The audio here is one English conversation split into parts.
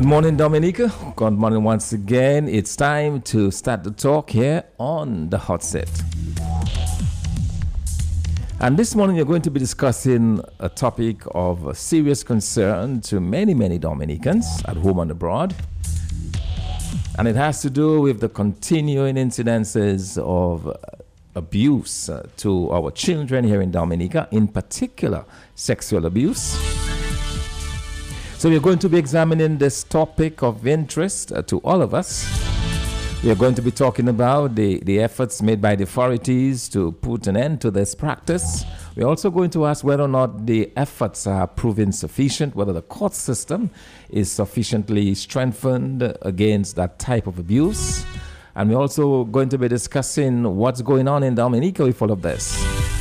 Good morning, Dominica. Good morning once again. It's time to start the talk here on the hot seat. And this morning, you're going to be discussing a topic of serious concern to many, many Dominicans at home and abroad. And it has to do with the continuing incidences of abuse uh, to our children here in Dominica, in particular, sexual abuse. So, we're going to be examining this topic of interest uh, to all of us. We are going to be talking about the, the efforts made by the authorities to put an end to this practice. We're also going to ask whether or not the efforts are proving sufficient, whether the court system is sufficiently strengthened against that type of abuse. And we're also going to be discussing what's going on in Dominica with all of this.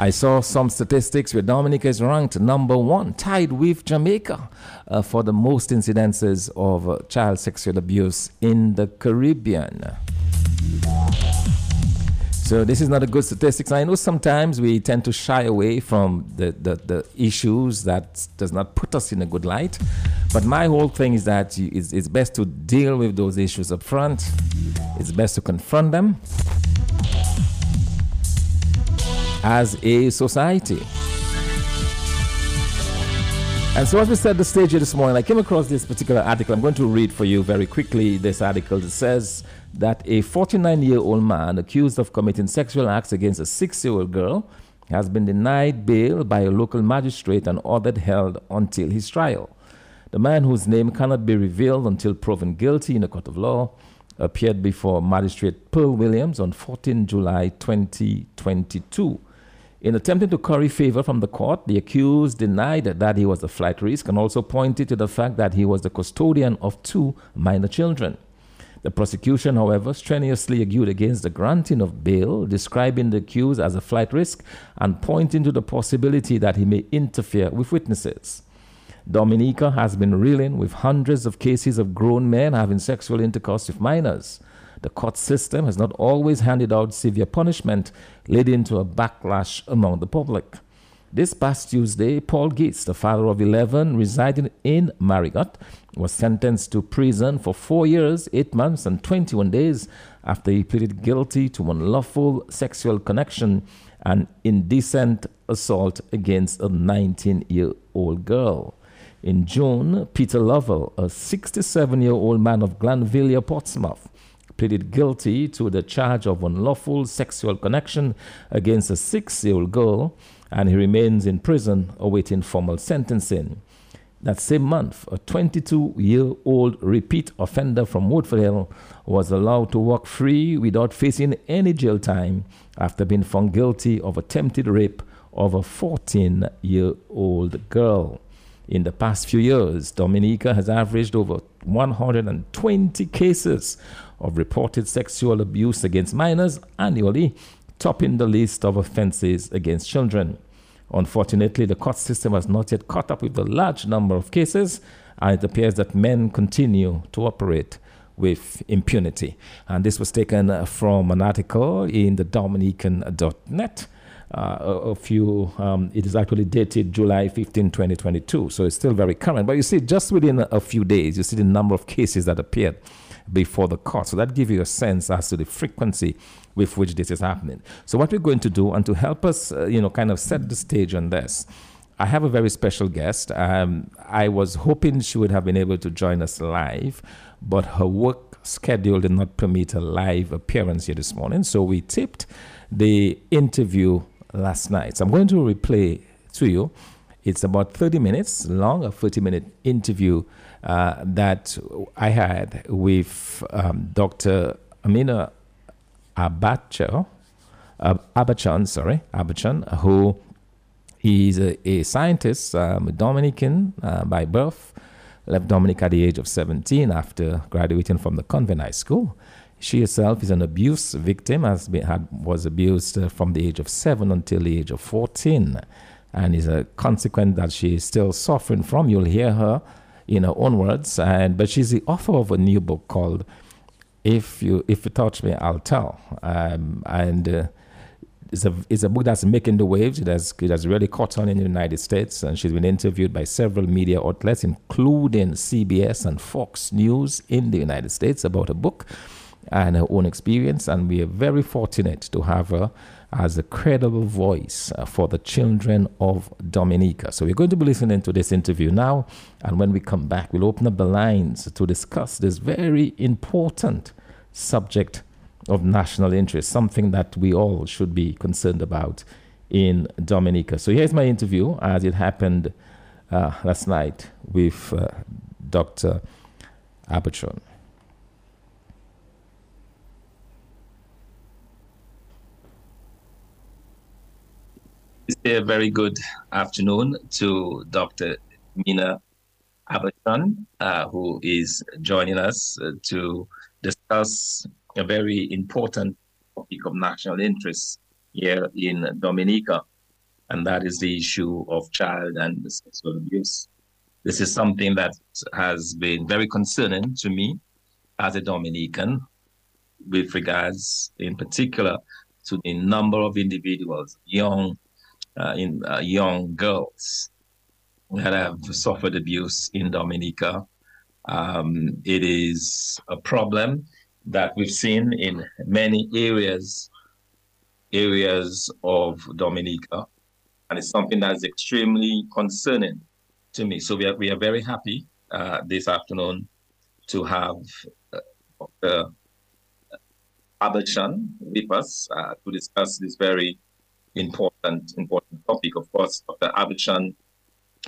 I saw some statistics where Dominica is ranked number one, tied with Jamaica, uh, for the most incidences of uh, child sexual abuse in the Caribbean. So this is not a good statistics. I know sometimes we tend to shy away from the, the, the, issues that does not put us in a good light. But my whole thing is that it's, it's best to deal with those issues up front. It's best to confront them as a society. And so, as we set the stage here this morning, I came across this particular article. I'm going to read for you very quickly this article. It says that a 49 year old man accused of committing sexual acts against a six year old girl has been denied bail by a local magistrate and ordered held until his trial. The man, whose name cannot be revealed until proven guilty in a court of law, appeared before Magistrate Pearl Williams on 14 July 2022. In attempting to curry favor from the court, the accused denied that he was a flight risk and also pointed to the fact that he was the custodian of two minor children. The prosecution, however, strenuously argued against the granting of bail, describing the accused as a flight risk and pointing to the possibility that he may interfere with witnesses. Dominica has been reeling with hundreds of cases of grown men having sexual intercourse with minors. The court system has not always handed out severe punishment, leading to a backlash among the public. This past Tuesday, Paul Gates, the father of 11 residing in Marigot, was sentenced to prison for four years, eight months, and 21 days after he pleaded guilty to unlawful sexual connection and indecent assault against a 19 year old girl. In June, Peter Lovell, a 67 year old man of Glanvillia, Portsmouth, pleaded guilty to the charge of unlawful sexual connection against a six year old girl, and he remains in prison awaiting formal sentencing. That same month, a 22 year old repeat offender from Woodford Hill was allowed to walk free without facing any jail time after being found guilty of attempted rape of a 14 year old girl. In the past few years, Dominica has averaged over 120 cases of reported sexual abuse against minors annually, topping the list of offenses against children. Unfortunately, the court system has not yet caught up with the large number of cases, and it appears that men continue to operate with impunity. And this was taken from an article in the Dominican.net uh, a, few, um, it is actually dated July 15, 2022. So it's still very current. But you see, just within a few days, you see the number of cases that appeared before the court. So that gives you a sense as to the frequency with which this is happening. So what we're going to do, and to help us, uh, you know, kind of set the stage on this, I have a very special guest. Um, I was hoping she would have been able to join us live, but her work schedule did not permit a live appearance here this morning. So we tipped the interview last night. So I'm going to replay to you. It's about 30 minutes long, a 30 minute interview uh, that I had with um, Dr. Amina Abacha, uh, Abachan, sorry, Abachan, who is a, a scientist, um, Dominican uh, by birth, left Dominica at the age of 17 after graduating from the convent high school. She herself is an abuse victim, has been, had, was abused uh, from the age of seven until the age of 14, and is a consequence that she is still suffering from. You'll hear her in her own words, and but she's the author of a new book called "If You If You Touch Me, I'll Tell," um, and uh, it's a, it's a book that's making the waves. It has, it has really caught on in the United States, and she's been interviewed by several media outlets, including CBS and Fox News in the United States, about a book and her own experience. And we are very fortunate to have her as a credible voice uh, for the children of Dominica. So we're going to be listening to this interview now, and when we come back, we'll open up the lines to discuss this very important subject of national interest, something that we all should be concerned about in Dominica. So here's my interview as it happened uh, last night with uh, Dr. Abachon. A very good afternoon to Dr. Mina Abachon, uh, who is joining us uh, to discuss a very important topic of national interest here in Dominica, and that is the issue of child and sexual abuse. This is something that has been very concerning to me as a Dominican, with regards, in particular, to the number of individuals, young, in uh, young girls, that have suffered abuse in Dominica. Um, it is a problem that we've seen in many areas areas of Dominica, and it's something that is extremely concerning to me. So we are we are very happy uh, this afternoon to have uh. Abachon with us uh, to discuss this very important important topic. Of course, Dr. Abachon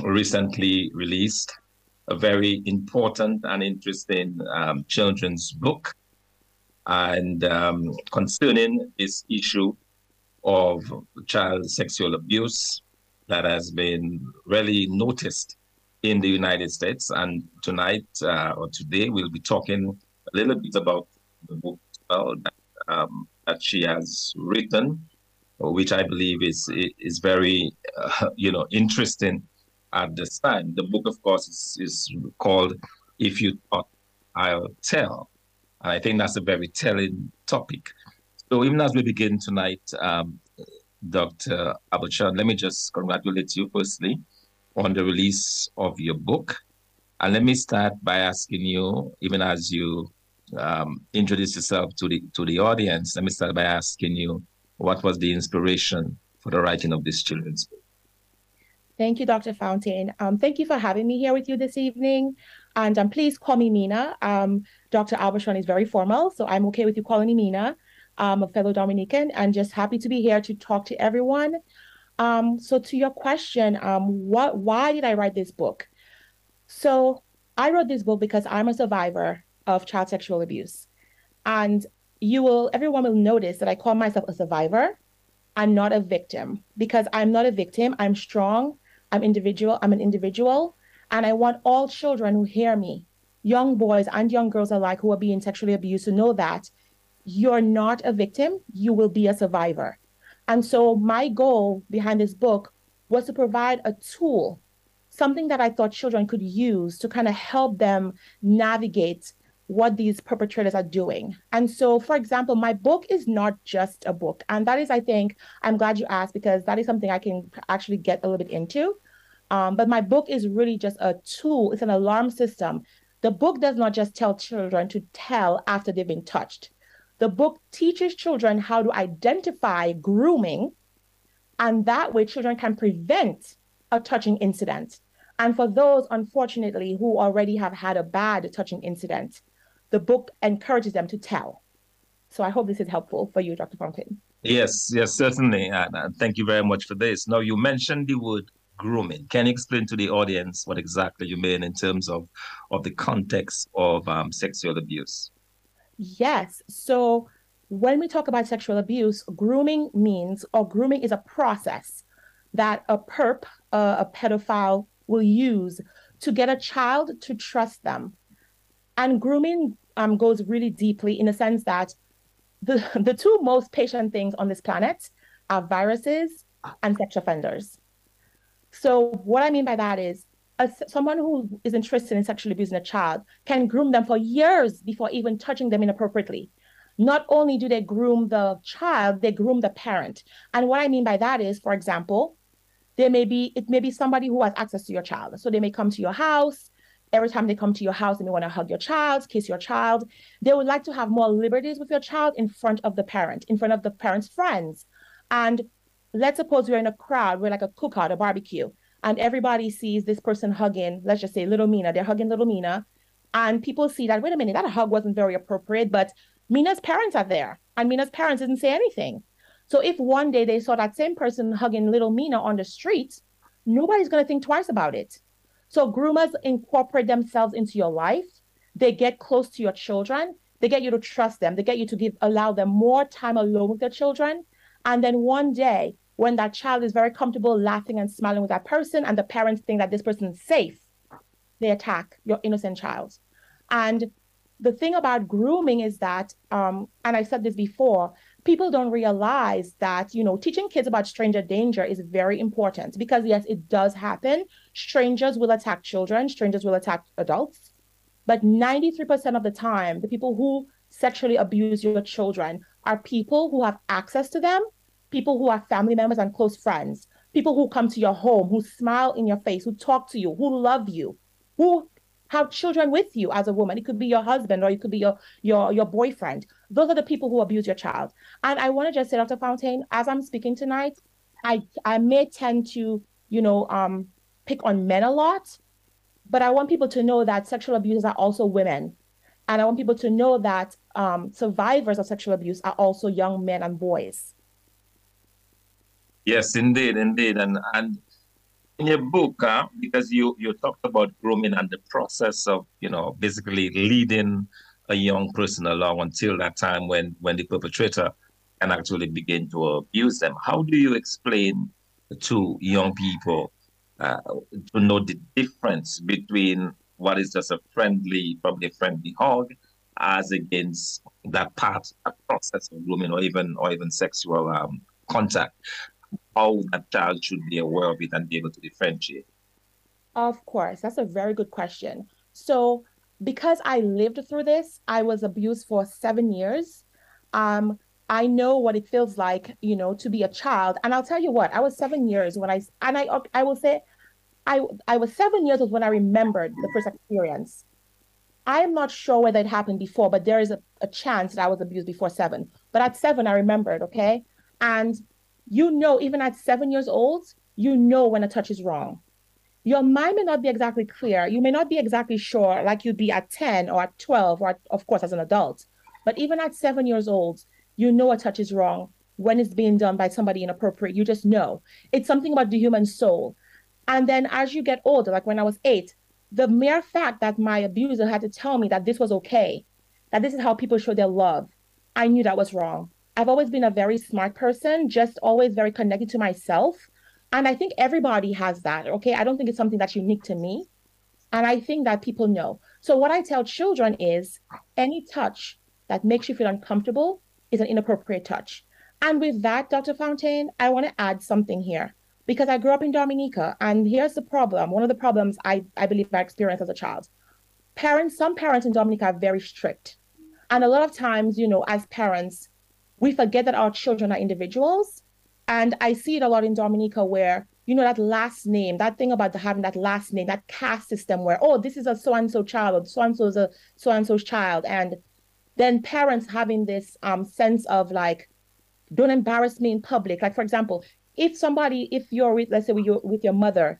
recently released a very important and interesting um, children's book and um, concerning this issue of child sexual abuse that has been really noticed in the United States. And tonight uh, or today, we'll be talking a little bit about the book as well, that, um, that she has written, which I believe is is very uh, you know interesting at this time. The book, of course, is, is called "If You Thought I'll Tell." And I think that's a very telling topic. So even as we begin tonight, um, Dr. Abachon, let me just congratulate you firstly on the release of your book. And let me start by asking you, even as you um, introduce yourself to the to the audience, let me start by asking you, what was the inspiration for the writing of this children's book? Thank you, Dr. Fontaine. Um, thank you for having me here with you this evening. And um, please call me Mina. Um, Dr. Abachon is very formal, so I'm okay with you calling me Mina. I'm a fellow Dominican and just happy to be here to talk to everyone. Um, so to your question, um, what why did I write this book? So I wrote this book because I'm a survivor of child sexual abuse. And you will everyone will notice that I call myself a survivor I'm not a victim because I'm not a victim. I'm strong. I'm individual. I'm an individual and I want all children who hear me, young boys and young girls alike who are being sexually abused, to know that you're not a victim, you will be a survivor. And so, my goal behind this book was to provide a tool, something that I thought children could use to kind of help them navigate what these perpetrators are doing. And so, for example, my book is not just a book. And that is, I think, I'm glad you asked because that is something I can actually get a little bit into. Um, but my book is really just a tool, it's an alarm system. The book does not just tell children to tell after they've been touched. The book teaches children how to identify grooming, and that way children can prevent a touching incident. And for those, unfortunately, who already have had a bad touching incident, the book encourages them to tell. So I hope this is helpful for you, Dr. Fontaine. Yes, yes, certainly. And thank you very much for this. Now, you mentioned the word grooming. Can you explain to the audience what exactly you mean in terms of, of the context of um, sexual abuse? Yes. So when we talk about sexual abuse, grooming means, or grooming is a process that a perp, uh, a pedophile, will use to get a child to trust them. And grooming um, goes really deeply in the sense that the, the two most patient things on this planet are viruses and sex offenders. So what I mean by that is someone who is interested in sexually abusing a child can groom them for years before even touching them inappropriately. not only do they groom the child, they groom the parent. And what I mean by that is, for example, there may be it may be somebody who has access to your child. So they may come to your house. Every time they come to your house, and they want to hug your child, kiss your child. They would like to have more liberties with your child in front of the parent, in front of the parent's friends. And let's suppose we're in a crowd, we're like a cookout, a barbecue, and everybody sees this person hugging, let's just say little Mina, they're hugging little Mina. And people see that, wait a minute, that hug wasn't very appropriate, but Mina's parents are there, and Mina's parents didn't say anything. So if one day they saw that same person hugging little Mina on the street, nobody's going to think twice about it. So groomers incorporate themselves into your life. They get close to your children. They get you to trust them. They get you to give allow them more time alone with their children. And then one day, when that child is very comfortable laughing and smiling with that person, and the parents think that this person is safe, they attack your innocent child. And the thing about grooming is that, um, and I said this before, people don't realize that, you know, teaching kids about stranger danger is very important because, yes, it does happen. Strangers will attack children, strangers will attack adults. But 93% of the time, the people who sexually abuse your children are people who have access to them, people who are family members and close friends, people who come to your home, who smile in your face, who talk to you, who love you, who have children with you as a woman. It could be your husband or it could be your your your boyfriend. Those are the people who abuse your child. And I want to just say, Dr. Fontaine, as I'm speaking tonight, I I may tend to, you know, um, pick on men a lot, but I want people to know that sexual abusers are also women. And I want people to know that um, survivors of sexual abuse are also young men and boys. Yes, indeed, indeed. And and in your book, uh, because you you talked about grooming and the process of you know basically leading a young person along until that time when when the perpetrator can actually begin to abuse them. How do you explain to young people uh, to know the difference between what is just a friendly, probably a friendly hug, as against that part, that process of grooming or even or even sexual um, contact? how a child should be aware of it and be able to differentiate? Of course, that's a very good question. So, because I lived through this, I was abused for seven years. Um, I know what it feels like, you know, to be a child. And I'll tell you what, I was seven years when I and I I will say, I I was seven years old when I remembered the first experience. I am not sure whether it happened before, but there is a, a chance that I was abused before seven. But at seven, I remembered, okay? And you know, even at seven years old, you know when a touch is wrong. Your mind may not be exactly clear. You may not be exactly sure, like you'd be at 10 or at 12, or at, of course, as an adult. But even at seven years old, you know a touch is wrong when it's being done by somebody inappropriate. You just know. It's something about the human soul. And then as you get older, like when I was eight, the mere fact that my abuser had to tell me that this was okay, that this is how people show their love, I knew that was wrong. I've always been a very smart person, just always very connected to myself. And I think everybody has that. Okay. I don't think it's something that's unique to me. And I think that people know. So, what I tell children is any touch that makes you feel uncomfortable is an inappropriate touch. And with that, Dr. Fontaine, I want to add something here because I grew up in Dominica. And here's the problem one of the problems I, I believe I experienced as a child. Parents, some parents in Dominica are very strict. And a lot of times, you know, as parents, we forget that our children are individuals. And I see it a lot in Dominica where, you know, that last name, that thing about the, having that last name, that caste system where, oh, this is a so and so child, so and so is a so and so's child. And then parents having this um, sense of like, don't embarrass me in public. Like, for example, if somebody, if you're with, let's say, with your, with your mother,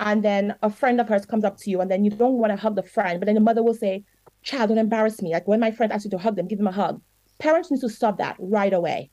and then a friend of hers comes up to you, and then you don't want to hug the friend, but then the mother will say, Child, don't embarrass me. Like when my friend asks you to hug them, give them a hug. Parents need to stop that right away.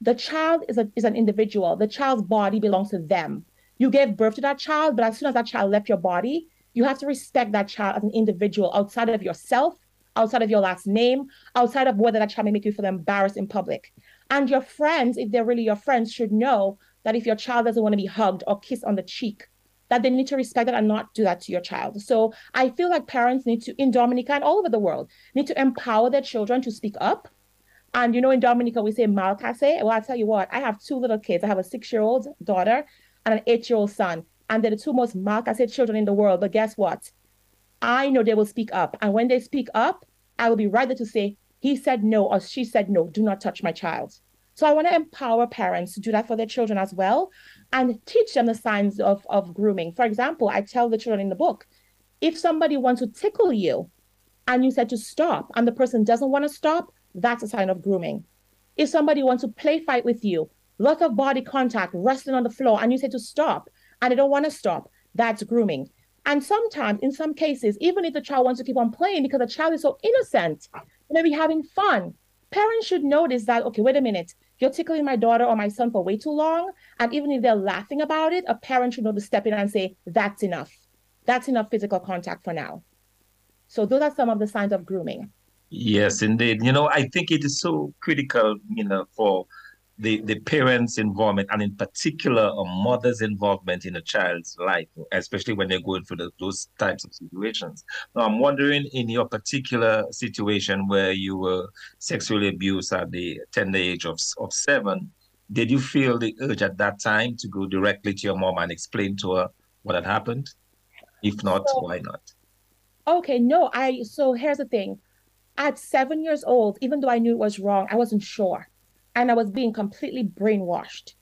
The child is, a, is an individual. The child's body belongs to them. You gave birth to that child, but as soon as that child left your body, you have to respect that child as an individual outside of yourself, outside of your last name, outside of whether that child may make you feel embarrassed in public. And your friends, if they're really your friends, should know that if your child doesn't want to be hugged or kissed on the cheek, that they need to respect that and not do that to your child. So I feel like parents need to, in Dominica and all over the world, need to empower their children to speak up. And you know, in Dominica, we say malcase. Well, I'll tell you what, I have two little kids. I have a six year old daughter and an eight year old son. And they're the two most malcase children in the world. But guess what? I know they will speak up. And when they speak up, I will be right there to say, he said no or she said no, do not touch my child. So I want to empower parents to do that for their children as well and teach them the signs of, of grooming. For example, I tell the children in the book, if somebody wants to tickle you and you said to stop and the person doesn't want to stop, that's a sign of grooming. If somebody wants to play fight with you, lot of body contact, wrestling on the floor, and you say to stop and they don't want to stop, that's grooming. And sometimes, in some cases, even if the child wants to keep on playing because the child is so innocent, maybe having fun, parents should notice that, okay, wait a minute, you're tickling my daughter or my son for way too long. And even if they're laughing about it, a parent should know to step in and say, that's enough. That's enough physical contact for now. So those are some of the signs of grooming. Yes, indeed. You know, I think it is so critical, you know, for the, the parents' involvement and in particular a mother's involvement in a child's life, especially when they're going through the, those types of situations. Now, I'm wondering in your particular situation where you were sexually abused at the tender age of, of seven, did you feel the urge at that time to go directly to your mom and explain to her what had happened? If not, so, why not? Okay, no, I, so here's the thing. At seven years old, even though I knew it was wrong, I wasn't sure and I was being completely brainwashed.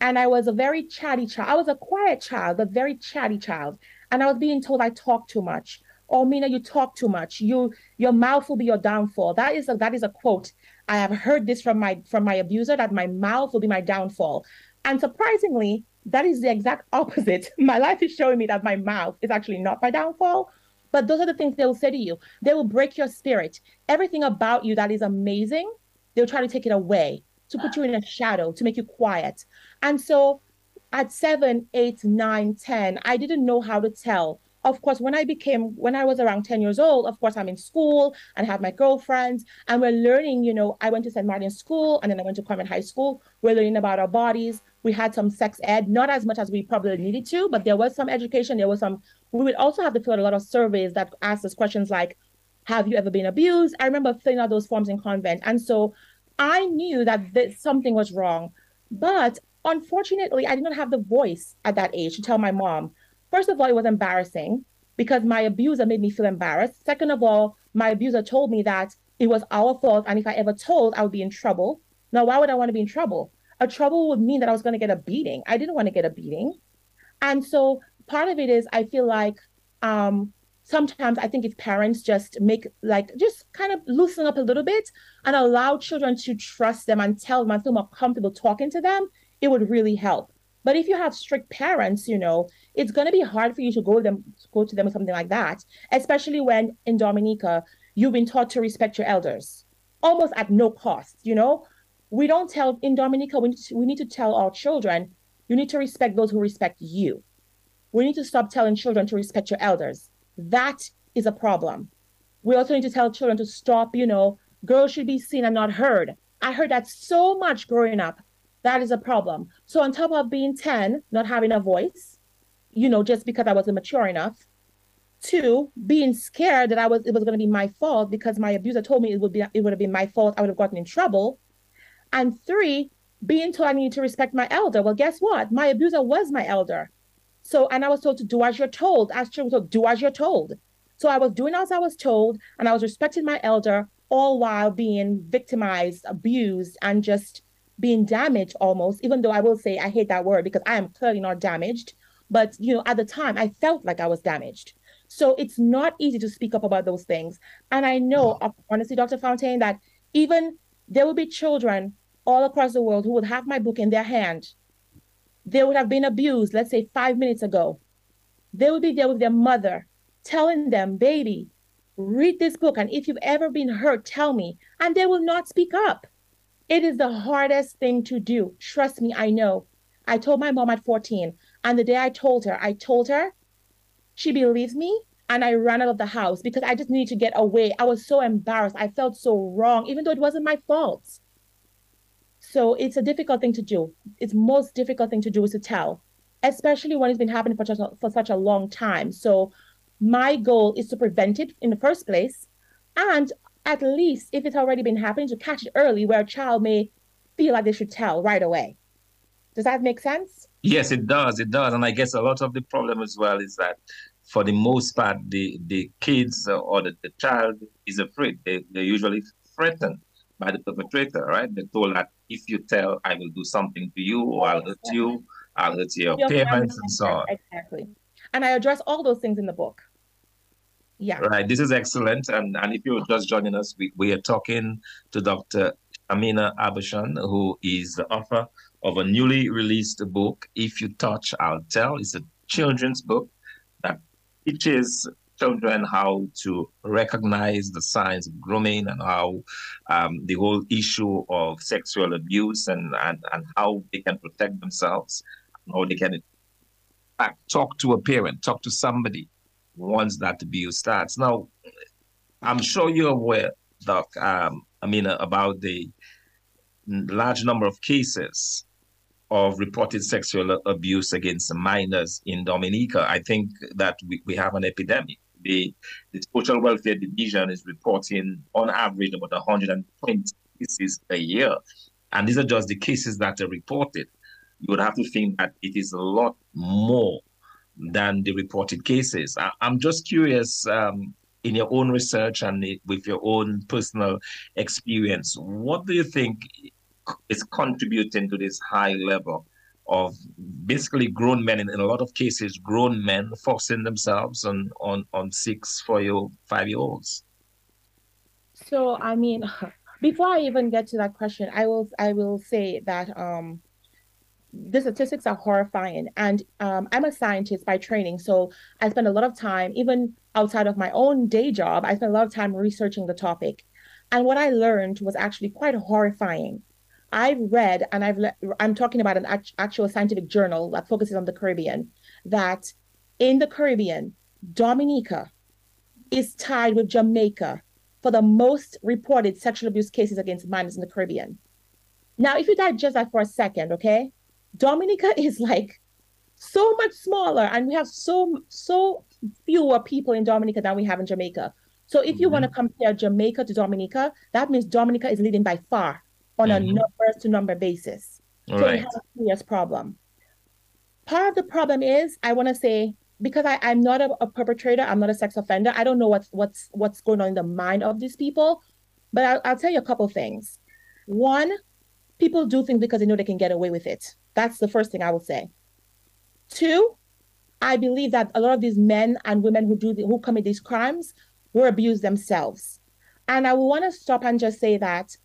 And I was a very chatty child. I was a quiet child, a very chatty child. And I was being told I talk too much. Oh, Mina, you talk too much. You your mouth will be your downfall. That is a that is a quote. I have heard this from my from my abuser that my mouth will be my downfall. And surprisingly, that is the exact opposite. My life is showing me that my mouth is actually not my downfall. But those are the things they will say to you. They will break your spirit. Everything about you that is amazing, they'll try to take it away to put you in a shadow, to make you quiet. And so at seven, eight, nine, ten, I didn't know how to tell. Of course, when I became, when I was around 10 years old, of course, I'm in school and have my girlfriends, and we're learning, you know, I went to St. Martin School and then I went to Convent High School. We're learning about our bodies. We had some sex ed, not as much as we probably needed to, but there was some education. There was some, we would also have to fill out a lot of surveys that asked us questions like, have you ever been abused? I remember filling out those forms in convent. And so I knew that this, something was wrong, but unfortunately, I did not have the voice at that age to tell my mom. First of all, it was embarrassing because my abuser made me feel embarrassed. Second of all, my abuser told me that it was our fault, and if I ever told, I would be in trouble. Now, why would I want to be in trouble? A trouble would mean that I was going to get a beating. I didn't want to get a beating. And so part of it is I feel like um, sometimes I think if parents just make like just kind of loosen up a little bit and allow children to trust them and tell them and feel more comfortable talking to them, it would really help. But if you have strict parents, you know, it's going to be hard for you to go them go to them with something like that, especially when in Dominica you've been taught to respect your elders almost at no cost. You know, we don't tell in Dominica we need to, we need to tell our children you need to respect those who respect you. We need to stop telling children to respect your elders that is a problem. We also need to tell children to stop, you know, girls should be seen and not heard. I heard that so much growing up. That is a problem. So, on top of being 10, not having a voice, you know, just because I wasn't mature enough. Two, being scared that I was it was going to be my fault because my abuser told me it would be it would have been my fault. I would have gotten in trouble. And three, being told I need to respect my elder. Well, guess what? My abuser was my elder. So, and I was told to do as you're told. As children, told, do as you're told. So I was doing as I was told, and I was respecting my elder, all while being victimized, abused, and just being damaged almost. Even though I will say I hate that word because I am clearly not damaged, but you know, at the time I felt like I was damaged. So it's not easy to speak up about those things. And I know, mm. honestly, Dr. Fontaine, that even there will be children all across the world who would have my book in their hand they would have been abused, let's say five minutes ago. They would be there with their mother, telling them, baby, read this book. And if you've ever been hurt, tell me. And they will not speak up. It is the hardest thing to do. Trust me, I know. I told my mom at 14. And the day I told her, I told her, she believes me. And I ran out of the house because I just needed to get away. I was so embarrassed. I felt so wrong, even though it wasn't my fault. So it's a difficult thing to do. It's most difficult thing to do is to tell, especially when it's been happening for such a, for such a long time. So my goal is to prevent it in the first place, and at least if it's already been happening, to catch it early, where a child may feel like they should tell right away. Does that make sense? Yes, it does. It does, and I guess a lot of the problem as well is that for the most part, the the kids or the, the child is afraid. They they're usually threatened by the perpetrator, right? They're told that if you tell, I will do something to you, or I'll hurt you, I'll hurt your, your parents, and so on. Exactly. And I address all those things in the book. Yeah. Right. This is excellent. And, and if you're just joining us, we, we are talking to Dr. Amina Abashan, who is the author of a newly released book, If You Touch, I'll Tell. It's a children's book that teaches children how to recognize the signs of grooming and how um, the whole issue of sexual abuse and, and, and how they can protect themselves, how they can talk to a parent, talk to somebody once that abuse starts. Now, I'm sure you're aware, Doc, um, I mean, about the large number of cases of reported sexual abuse against minors in Dominica. I think that we, we have an epidemic. The, the Social Welfare Division is reporting on average about 120 cases a year. And these are just the cases that are reported. You would have to think that it is a lot more than the reported cases. I, am just curious, um, in your own research and with your own personal experience, what do you think is contributing to this high level of basically grown men. In, in a lot of cases grown men forcing themselves on on on six four year five year olds so i mean before i even get to that question i will i will say that um the statistics are horrifying. And um, i'm a scientist by training. So i spend a lot of time even outside of my own day job i spend a lot of time researching the topic. And what i learned was actually quite horrifying I've read, and I've le- I'm talking about an act- actual scientific journal that focuses on the Caribbean, that in the Caribbean, Dominica is tied with Jamaica for the most reported sexual abuse cases against minors in the Caribbean. Now, if you digest that for a second, okay, Dominica is like so much smaller, and we have so so fewer people in Dominica than we have in Jamaica. So if you mm-hmm. want to compare Jamaica to Dominica, that means Dominica is leading by far on mm-hmm. a number to number basis. All so right. we have a serious problem. Part of the problem is I want to say because I, I'm not a, a, perpetrator, I'm not a sex offender. I don't know what's what's what's going on in the mind of these people, but I'll, I'll tell you a couple things. One, people do things because they know they can get away with it. That's the first thing I will say. Two, I believe that a lot of these men and women who do the, who commit these crimes were abused themselves. And I want to stop and just say that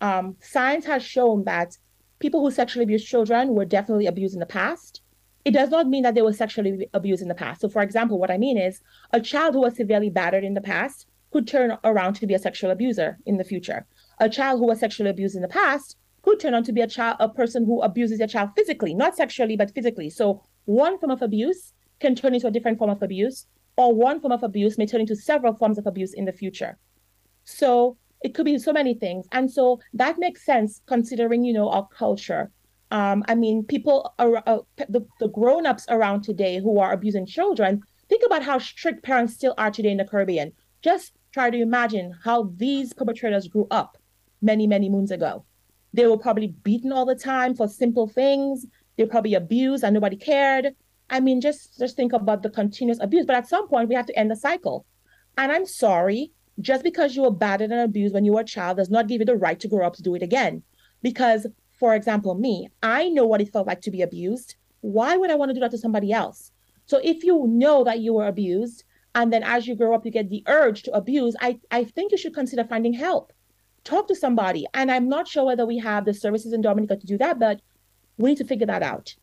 um, science has shown that people who sexually abuse children were definitely abused in the past. It does not mean that they were sexually abused in the past. So, for example, what I mean is a child who was severely battered in the past could turn around to be a sexual abuser in the future. A child who was sexually abused in the past could turn on to be a child, a person who abuses a child physically, not sexually, but physically. So, one form of abuse can turn into a different form of abuse, or one form of abuse may turn into several forms of abuse in the future. So, it could be so many things. And so that makes sense considering you know our culture. Um, i mean people are uh, the, the grown-ups around today who are abusing children think about how strict parents still are today in the caribbean. Just try to imagine how these perpetrators grew up many many moons ago. They were probably beaten all the time for simple things. They probably abused and nobody cared. I mean just just think about the continuous abuse. But at some point we have to end the cycle. And i'm sorry just because you were battered and abused when you were a child does not give you the right to grow up to do it again. Because, for example, me, I know what it felt like to be abused. Why would I want to do that to somebody else? So if you know that you were abused, and then as you grow up, you get the urge to abuse, I, I think you should consider finding help. Talk to somebody. And I'm not sure whether we have the services in Dominica to do that, but we need to figure that out.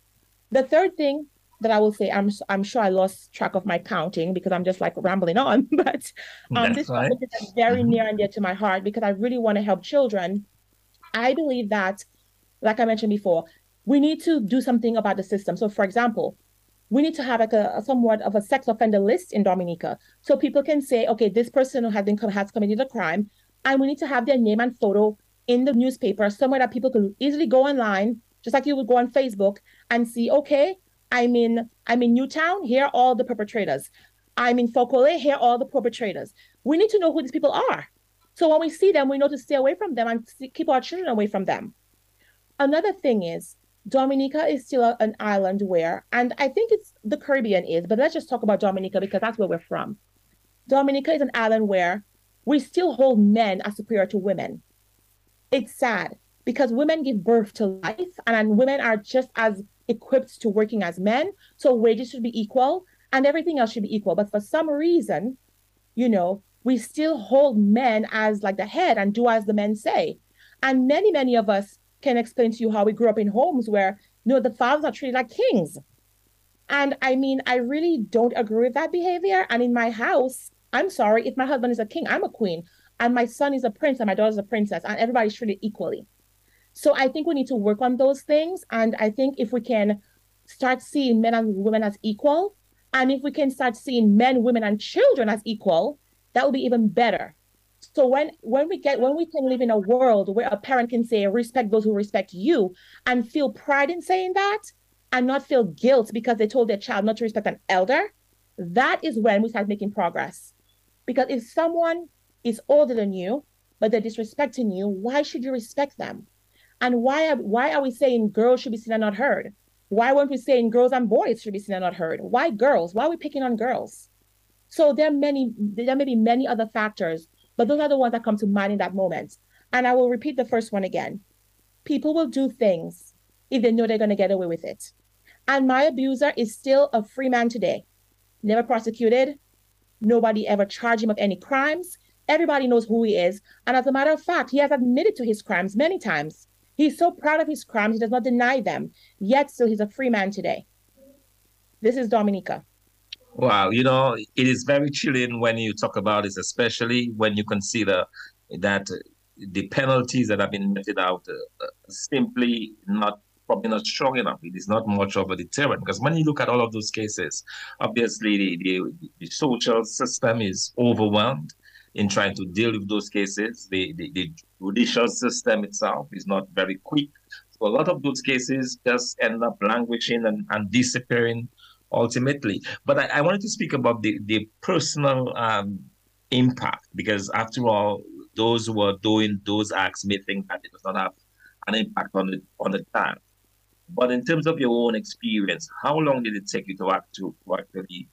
The third thing that I will say, I'm I'm sure I lost track of my counting because I'm just like rambling on. But um, this right. topic is very mm-hmm. near and dear to my heart because I really want to help children. I believe that, like I mentioned before, we need to do something about the system. So, for example, we need to have like a, a, somewhat of a sex offender list in Dominica, so people can say, okay, this person has been has committed a crime, and we need to have their name and photo in the newspaper somewhere that people can easily go online, just like you would go on Facebook and see, okay, I'm in I'm in Newtown. Here are all the perpetrators. I'm in Fond Cole. Here are all the perpetrators. We need to know who these people are. So when we see them, we know to stay away from them and keep our children away from them. Another thing is Dominica is still a, an island where, and I think it's the Caribbean is, but let's just talk about Dominica because that's where we're from. Dominica is an island where we still hold men as superior to women. It's sad because women give birth to life and women are just as equipped to working as men. So wages should be equal and everything else should be equal. But for some reason, you know, we still hold men as like the head and do as the men say. And many, many of us can explain to you how we grew up in homes where, you know, the fathers are treated like kings. And I mean, I really don't agree with that behavior. And in my house, I'm sorry, if my husband is a king, I'm a queen. And my son is a prince and my daughter's a princess, and everybody's treated equally. So I think we need to work on those things. And I think if we can start seeing men and women as equal, and if we can start seeing men, women, and children as equal, that will be even better. So when when we get when we can live in a world where a parent can say respect those who respect you and feel pride in saying that and not feel guilt because they told their child not to respect an elder, that is when we start making progress. Because if someone is older than you, but they're disrespecting you, why should you respect them? And why are, why are we saying girls should be seen and not heard? Why weren't we saying girls and boys should be seen and not heard? Why girls? Why are we picking on girls? So there are many, there may be many other factors, but those are the ones that come to mind in that moment. And I will repeat the first one again. People will do things if they know they're going to get away with it. And my abuser is still a free man today, never prosecuted. Nobody ever charged him of any crimes. Everybody knows who he is. And as a matter of fact, he has admitted to his crimes many times. He's so proud of his crimes, he does not deny them. Yet still, he's a free man today. This is Dominica. Wow, you know, it is very chilling when you talk about this, especially when you consider that the penalties that have been meted out uh, simply not probably not strong enough. It is not much of a deterrent because when you look at all of those cases, obviously the, the, the social system is overwhelmed in trying to deal with those cases. The, the, the judicial system itself is not very quick. So a lot of those cases just end up languishing and, and disappearing ultimately. But I, I, wanted to speak about the, the personal um, impact because after all, those who are doing those acts may think that it does not have an impact on the on the child. But in terms of your own experience, how long did it take you to act to actually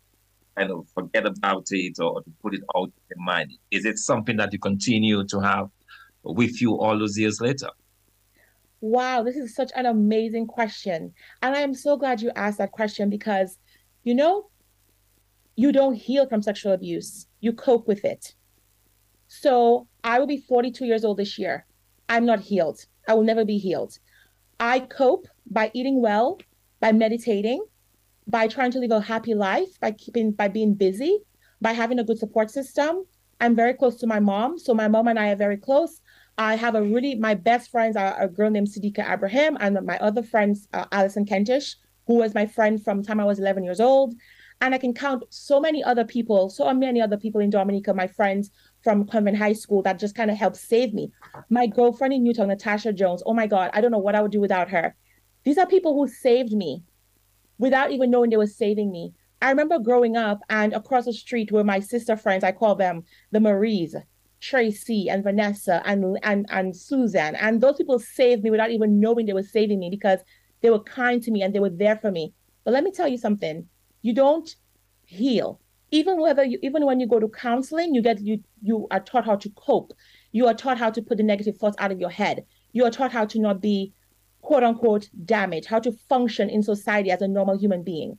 kind of forget about it or to put it out of your mind? Is it something that you continue to have with you all those years later? Wow, this is such an amazing question. And I am so glad you asked that question because, you know, you don't heal from sexual abuse, you cope with it. So I will be 42 years old this year. I'm not healed. I will never be healed. I cope by eating well, by meditating, by trying to live a happy life, by keeping by being busy, by having a good support system. I'm very close to my mom, so my mom and I are very close. I have a really my best friends are a girl named Sidika Abraham and my other friends uh, Alison Kentish, who was my friend from time I was 11 years old. And I can count so many other people, so many other people in Dominica, my friends from Convent High School that just kind of helped save me. My girlfriend in Newtown, Natasha Jones. Oh my God, I don't know what I would do without her. These are people who saved me without even knowing they were saving me. I remember growing up and across the street were my sister friends. I call them the Maries, Tracy and Vanessa and and and Susan. And those people saved me without even knowing they were saving me because they were kind to me and they were there for me. But let me tell you something. You don't heal. Even whether you even when you go to counseling, you get you you are taught how to cope. You are taught how to put the negative thoughts out of your head. You are taught how to not be quote unquote damage, how to function in society as a normal human being.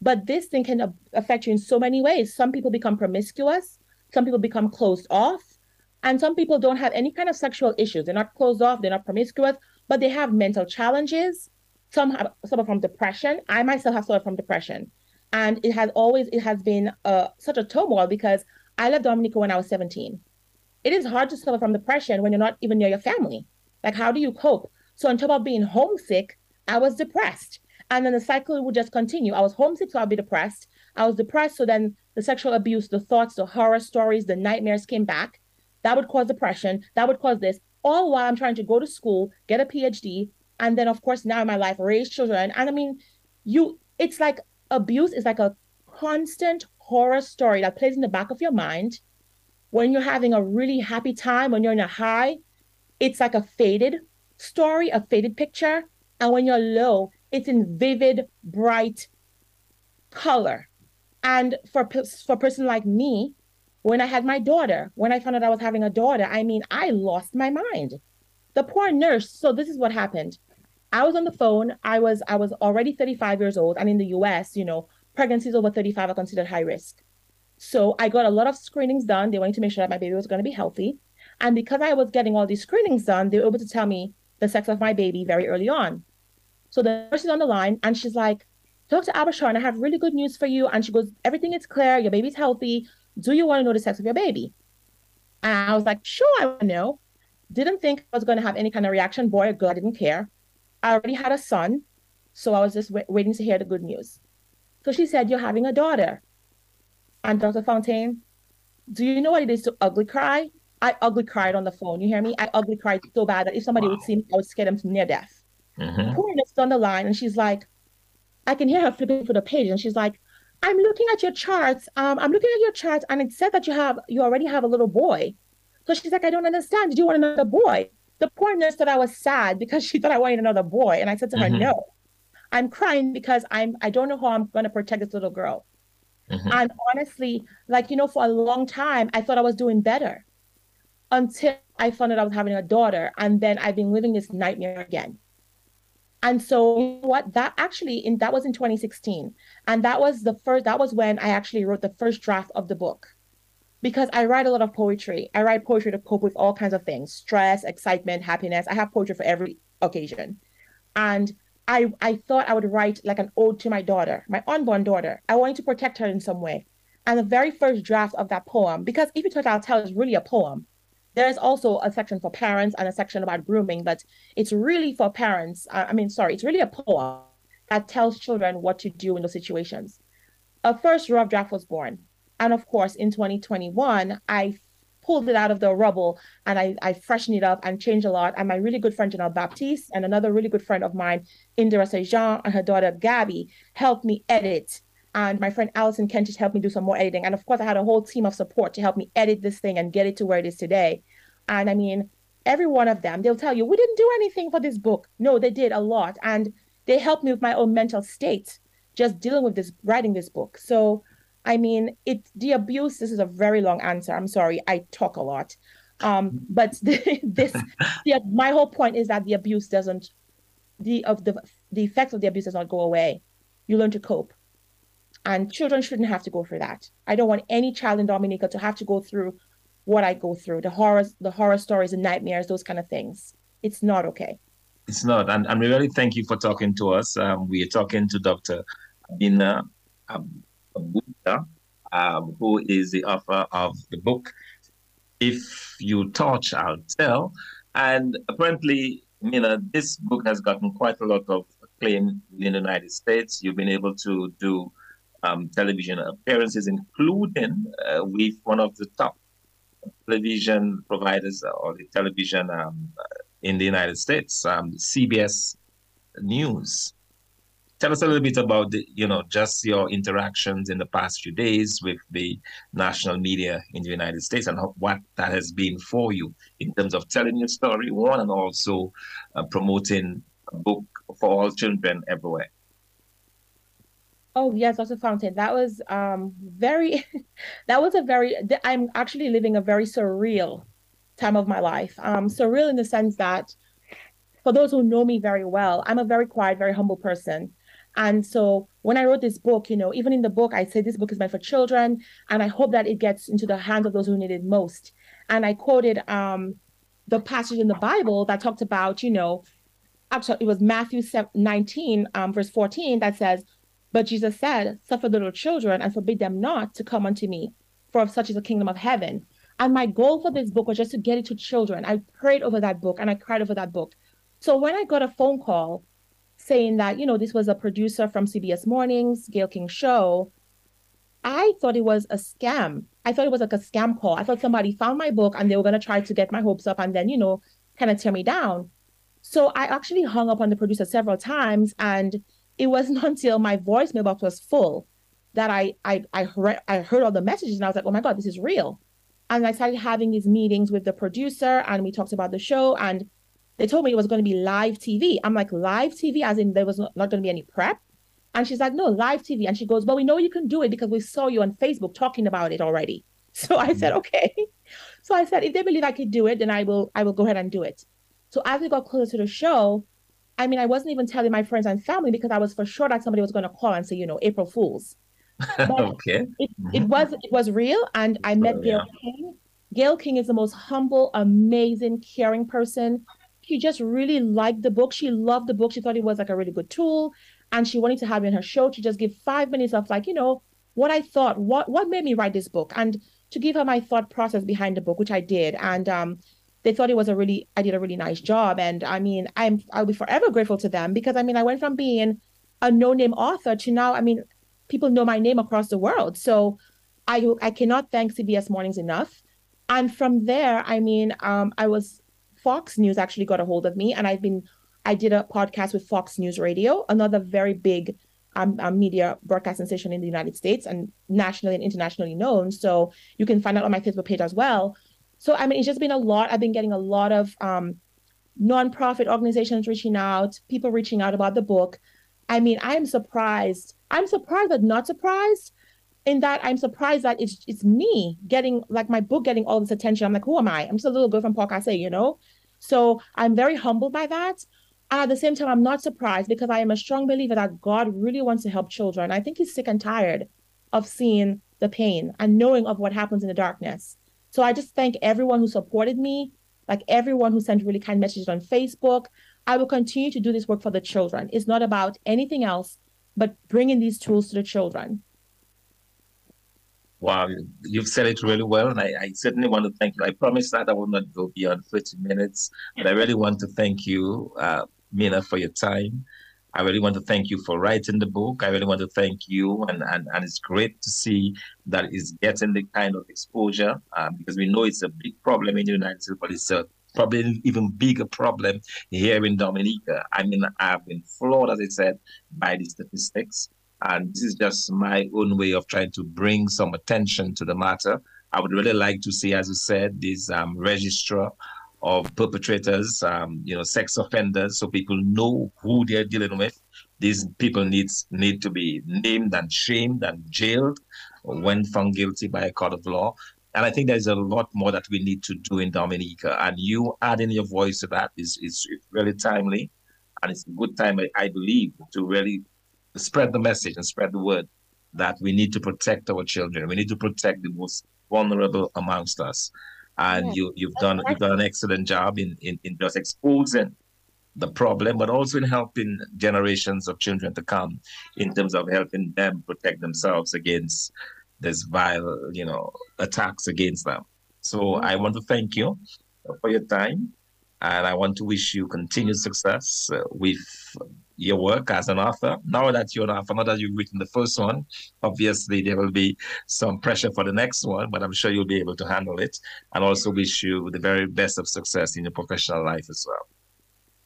But this thing can affect you in so many ways. Some people become promiscuous, some people become closed off, and some people don't have any kind of sexual issues. They're not closed off, they're not promiscuous, but they have mental challenges. Some have suffer from depression. I myself have suffered from depression. And it has always it has been uh, such a turmoil because I left Dominica when I was 17. It is hard to suffer from depression when you're not even near your family. Like, how do you cope? So on top of being homesick, I was depressed. And then the cycle would just continue. I was homesick, so I'd be depressed. I was depressed, so then the sexual abuse, the thoughts, the horror stories, the nightmares came back. That would cause depression. That would cause this. All while I'm trying to go to school, get a PhD, and then of course now in my life raise children. And I mean, you, it's like abuse is like a constant horror story that plays in the back of your mind. When you're having a really happy time, when you're in a high, it's like a faded story, a faded picture. And when you're low, it's in vivid, bright color. And for, for a person like me, When I had my daughter, when I found out I was having a daughter, I mean, I lost my mind. The poor nurse. So this is what happened. I was on the phone. I was I was already 35 years old, and in the U.S., you know, pregnancies over 35 are considered high risk. So I got a lot of screenings done. They wanted to make sure that my baby was going to be healthy. And because I was getting all these screenings done, they were able to tell me the sex of my baby very early on. So the nurse is on the line and she's like, Dr. Aubuchon, I have really good news for you. And she goes, Everything is clear. Your baby's healthy. Do you want to know the sex of your baby? And I was like, Sure, I want to know. Didn't think I was going to have any kind of reaction. Boy or girl, I didn't care. I already had a son. So I was just w- waiting to hear the good news. So she said, You're having a daughter. And Dr. Fontaine, do you know what it is to ugly cry? I ugly cried on the phone. You hear me? I ugly cried so bad that if somebody wow. would see me, I would scare them to near death. Mm-hmm. Poor on the line, and she's like, I can hear her flipping through the page, and she's like, I'm looking at your charts. Um, I'm looking at your charts, and it said that you have you already have a little boy. So she's like, I don't understand. Did you want another boy? The poor nurse thought I was sad because she thought I wanted another boy, and I said to mm-hmm. her, No, I'm crying because I'm I don't know how I'm going to protect this little girl. Mm-hmm. And honestly, like you know, for a long time, I thought I was doing better until I found out I was having a daughter, and then I've been living this nightmare again. And so what that actually in that was in 2016. And that was the first that was when I actually wrote the first draft of the book. Because I write a lot of poetry. I write poetry to cope with all kinds of things, stress, excitement, happiness. I have poetry for every occasion. And I I thought I would write like an ode to my daughter, my unborn daughter. I wanted to protect her in some way. And the very first draft of that poem, because if you touch I'll tell is really a poem, there's also a section for parents and a section about grooming, but it's really for parents. I mean, sorry, it's really a poem that tells children what to do in those situations. A first rough draft was born. And of course, in 2021, I pulled it out of the rubble and I, I freshened it up and changed a lot. And my really good friend, Janelle Baptiste, and another really good friend of mine, Indira Sejan, and her daughter, Gabby, helped me edit and my friend Allison Kentish helped me do some more editing. And of course, I had a whole team of support to help me edit this thing and get it to where it is today. And I mean, every one of them, they'll tell you, we didn't do anything for this book. No, they did a lot. And they helped me with my own mental state, just dealing with this, writing this book. So, I mean, it the abuse, this is a very long answer. I'm sorry, I talk a lot. Um, but this, the, my whole point is that the abuse doesn't, the of the the effects of the abuse does not go away. You learn to cope and children shouldn't have to go through that. I don't want any child in Dominica to have to go through what I go through, the horrors, the horror stories the nightmares, those kind of things. It's not okay. It's not. And, and we really thank you for talking to us. Um, we are talking to Dr. Amina Abuja, um, who is the author of the book, If You Touch, I'll Tell. And apparently, you know, this book has gotten quite a lot of acclaim in the United States. You've been able to do um, television appearances, including uh, with one of the top television providers or the television um, in the United States, um, CBS News. Tell us a little bit about the, you know, just your interactions in the past few days with the national media in the United States and what that has been for you in terms of telling your story, one, and also uh, promoting a book for all children everywhere. Oh yes, Dr. Fontaine. That was um very that was a very I'm actually living a very surreal time of my life. Um surreal in the sense that for those who know me very well, I'm a very quiet, very humble person. And so when I wrote this book, you know, even in the book, I say this book is meant for children, and I hope that it gets into the hands of those who need it most. And I quoted um, the passage in the Bible that talked about, you know, actually it was Matthew 19, um, verse 14, that says, but Jesus said, Suffer little children and forbid them not to come unto me, for of such is the kingdom of heaven. And my goal for this book was just to get it to children. I prayed over that book and I cried over that book. So when I got a phone call saying that, you know, this was a producer from CBS Mornings, Gayle King Show, I thought it was a scam. I thought it was like a scam call. I thought somebody found my book and they were going to try to get my hopes up and then, you know, kind of tear me down. So I actually hung up on the producer several times and it wasn't until my voice mailbox was full that I I I heard, I heard all the messages and I was like, oh my god, this is real. And I started having these meetings with the producer and we talked about the show and they told me it was going to be live TV. I'm like, live TV, as in there was not, not going to be any prep. And she's like, no, live TV. And she goes, well, we know you can do it because we saw you on Facebook talking about it already. So I said, mm-hmm. okay. So I said, if they believe I could do it, then I will I will go ahead and do it. So as we got closer to the show, I mean, I wasn't even telling my friends and family because I was for sure that somebody was going to call and say, you know, April Fools. okay. It, it mm-hmm. was it was real, and I met oh, Gayle yeah. King. Gayle King is the most humble, amazing, caring person. She just really liked the book. She loved the book. She thought it was like a really good tool, and she wanted to have me in her show to just give five minutes of like, you know, what I thought, what what made me write this book, and to give her my thought process behind the book, which I did. And um, they thought it was a really I did a really nice job. And I mean, I'm I'll be forever grateful to them because I mean I went from being a no-name author to now, I mean, people know my name across the world. So I I cannot thank CBS Mornings enough. And from there, I mean, um, I was Fox News actually got a hold of me, and I've been I did a podcast with Fox News Radio, another very big um, um, media broadcasting station in the United States and nationally and internationally known. So you can find out on my Facebook page as well. So I mean, it's just been a lot. I've been getting a lot of um, nonprofit organizations reaching out, people reaching out about the book. I mean, I'm surprised. I'm surprised, but not surprised. In that, I'm surprised that it's it's me getting like my book getting all this attention. I'm like, who am I? I'm just a little girl from say, you know. So I'm very humbled by that. And at the same time, I'm not surprised because I am a strong believer that God really wants to help children. I think He's sick and tired of seeing the pain and knowing of what happens in the darkness. So I just thank everyone who supported me, like everyone who sent really kind messages on Facebook. I will continue to do this work for the children. It's not about anything else but bringing these tools to the children. Wow, you've said it really well, and I, I, certainly want to thank you. I promise that I will not go beyond 30 minutes, but I really want to thank you, uh, Mina, for your time. I really want to thank you for writing the book. I really want to thank you, and and, and it's great to see that it's getting the kind of exposure uh, because we know it's a big problem in the United States, but it's a probably even bigger problem here in Dominica. I mean, I've been floored, as I said, by the statistics. And this is just my own way of trying to bring some attention to the matter. I would really like to see, as you said, this um, registrar of perpetrators, um, you know, sex offenders, so people know who they're dealing with. These people needs need to be named and shamed and jailed when found guilty by a court of law. And I think there's a lot more that we need to do in Dominica. And you adding your voice to that is, is really timely. And it's a good time, I believe, to really spread the message and spread the word that we need to protect our children. We need to protect the most vulnerable amongst us and yeah. you you've done you've done an excellent job in, in in just exposing the problem, but also in helping generations of children to come in terms of helping them protect themselves against this vile, you know, attacks against them. So I want to thank you for your time, and I want to wish you continued success uh, with your work as an author. Now that you're an author, now that you've written the first one, obviously there will be some pressure for the next one, but I'm sure you'll be able to handle it. And also wish you the very best of success in your professional life as well.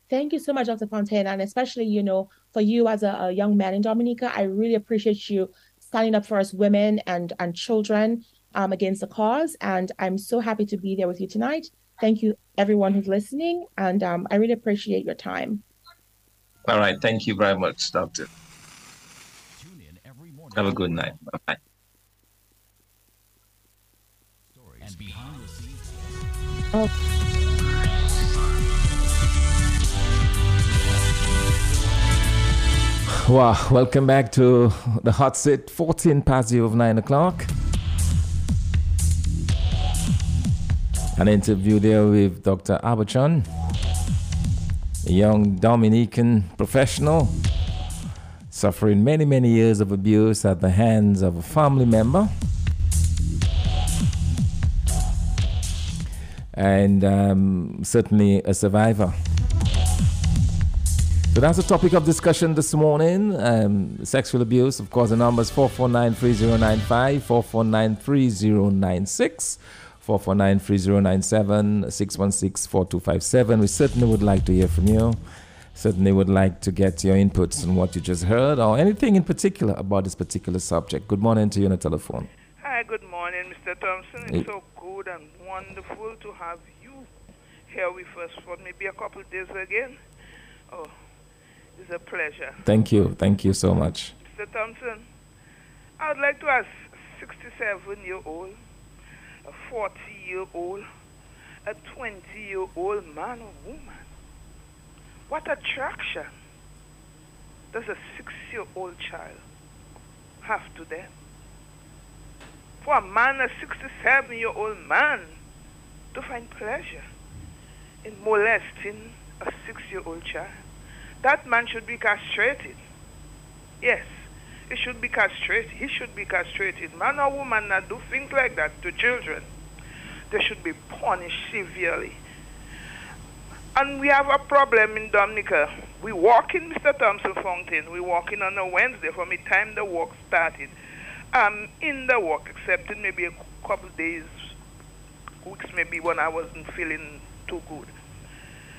Thank you so much, Dr. Fontaine, and especially, you know, for you as a, a young man in Dominica, I really appreciate you standing up for us women and and children um, against the cause. And I'm so happy to be there with you tonight. Thank you, everyone who's listening, and um, I really appreciate your time. All right. Thank you very much, Doctor. Have a good night. Bye bye. Oh. Wow, welcome back to the hot seat, 14 past of 9 o'clock. An interview there with Dr. Aubuchon a young Dominican professional suffering many, many years of abuse at the hands of a family member. And um, certainly a survivor. So that's the topic of discussion this morning. Um, sexual abuse, of course, the number is 449 3095, 449 3096. 449-3097-616-4257. We certainly would like to hear from you. Certainly would like to get your inputs on what you just heard or anything in particular about this particular subject. Good morning to you on the telephone. Hi, good morning, Mr. Thompson. It's so good and wonderful to have you here with us for maybe a couple days again. Oh, it's a pleasure. Thank you. Thank you so much. Mr. Thompson, I would like to ask 67 year old a 40 year old, a 20 year old man or woman. What attraction does a six year old child have to them? For a man, a 67 year old man, to find pleasure in molesting a six year old child, that man should be castrated. Yes, he should be castrated. He should be castrated. Man or woman that do things like that to children, they should be punished severely. And we have a problem in Dominica. We walk in Mr. Thompson Fontaine. We walk in on a Wednesday from the time the walk started. I'm in the work, excepting maybe a couple days, weeks maybe when I wasn't feeling too good.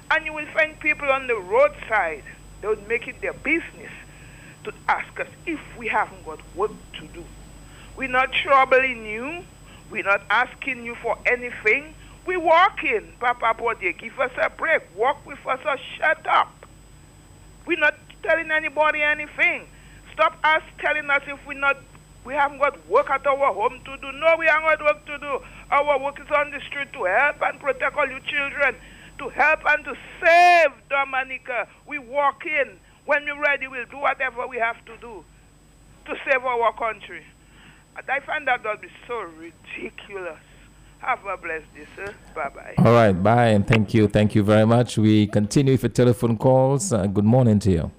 And you will find people on the roadside. They would make it their business to ask us if we haven't got work to do. We're not troubling you. We're not asking you for anything. We walk in, Papa Portier, give us a break. Walk with us or shut up. We're not telling anybody anything. Stop us telling us if we're not we haven't got work at our home to do. No, we haven't got work to do. Our work is on the street to help and protect all you children, to help and to save Dominica. We walk in. When we're ready, we'll do whatever we have to do to save our country. And I find that would be so ridiculous. Have a blessed day, sir. Bye bye. All right, bye, and thank you. Thank you very much. We continue with telephone calls. Uh, good morning to you.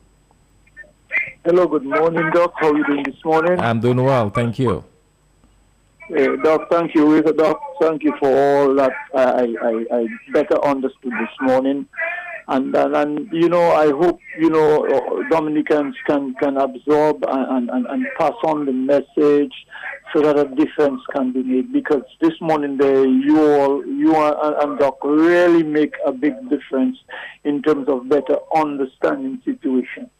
Hello, good morning, Doc. How are you doing this morning? I'm doing well, thank you. Uh, Doc, thank you. Doc, thank you for all that I, I, I better understood this morning. And, and, and, you know, I hope, you know, Dominicans can, can absorb and, and, and pass on the message so that a difference can be made. Because this morning, there, you all, you and, Doc really make a big difference in terms of better understanding situation.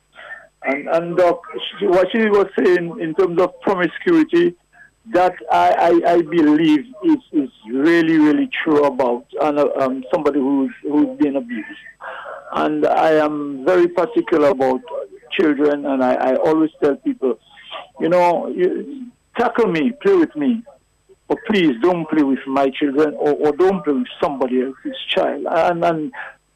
And, and uh, what she was saying in terms of promiscuity, that I, I, I believe is, is really, really true about and, um, somebody who's, who's been abused. And I am very particular about children, and I, I always tell people, you know, you, tackle me, play with me, but please don't play with my children or, or don't play with somebody else's child. And, and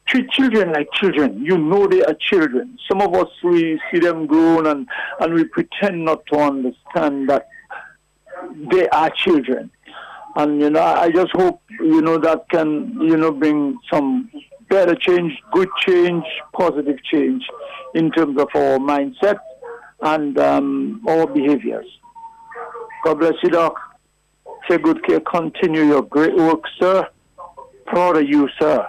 treat children like children. You know they are children. Some of us, we see them grown and, and we pretend not to understand that they are children. And, you know, I just hope, you know, that can, you know, bring some better change, good change, positive change in terms of our mindset and um, our behaviors. God bless you, Doc. Take good care. Continue your great work, sir. Proud of you, sir.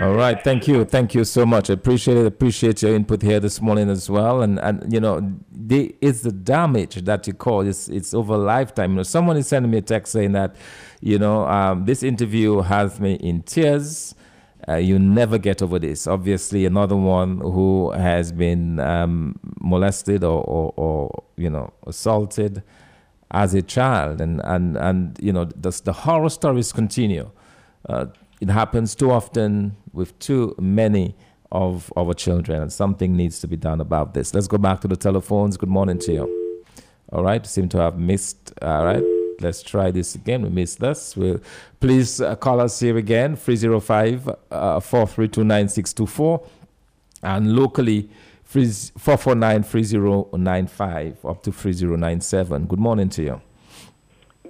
All right, thank you, thank you so much. I appreciate it. Appreciate your input here this morning as well. And and you know, the, it's the damage that you call. It's it's over a lifetime. You know, someone is sending me a text saying that, you know, um, this interview has me in tears. Uh, you never get over this. Obviously, another one who has been um, molested or, or, or you know assaulted as a child, and and and you know the, the horror stories continue. Uh, it happens too often with too many of our children, and something needs to be done about this. Let's go back to the telephones. Good morning to you. All right, seem to have missed. All right, let's try this again. We missed this. We'll, please uh, call us here again 305 uh, 4329624 and locally 449 3095 up to 3097. Good morning to you.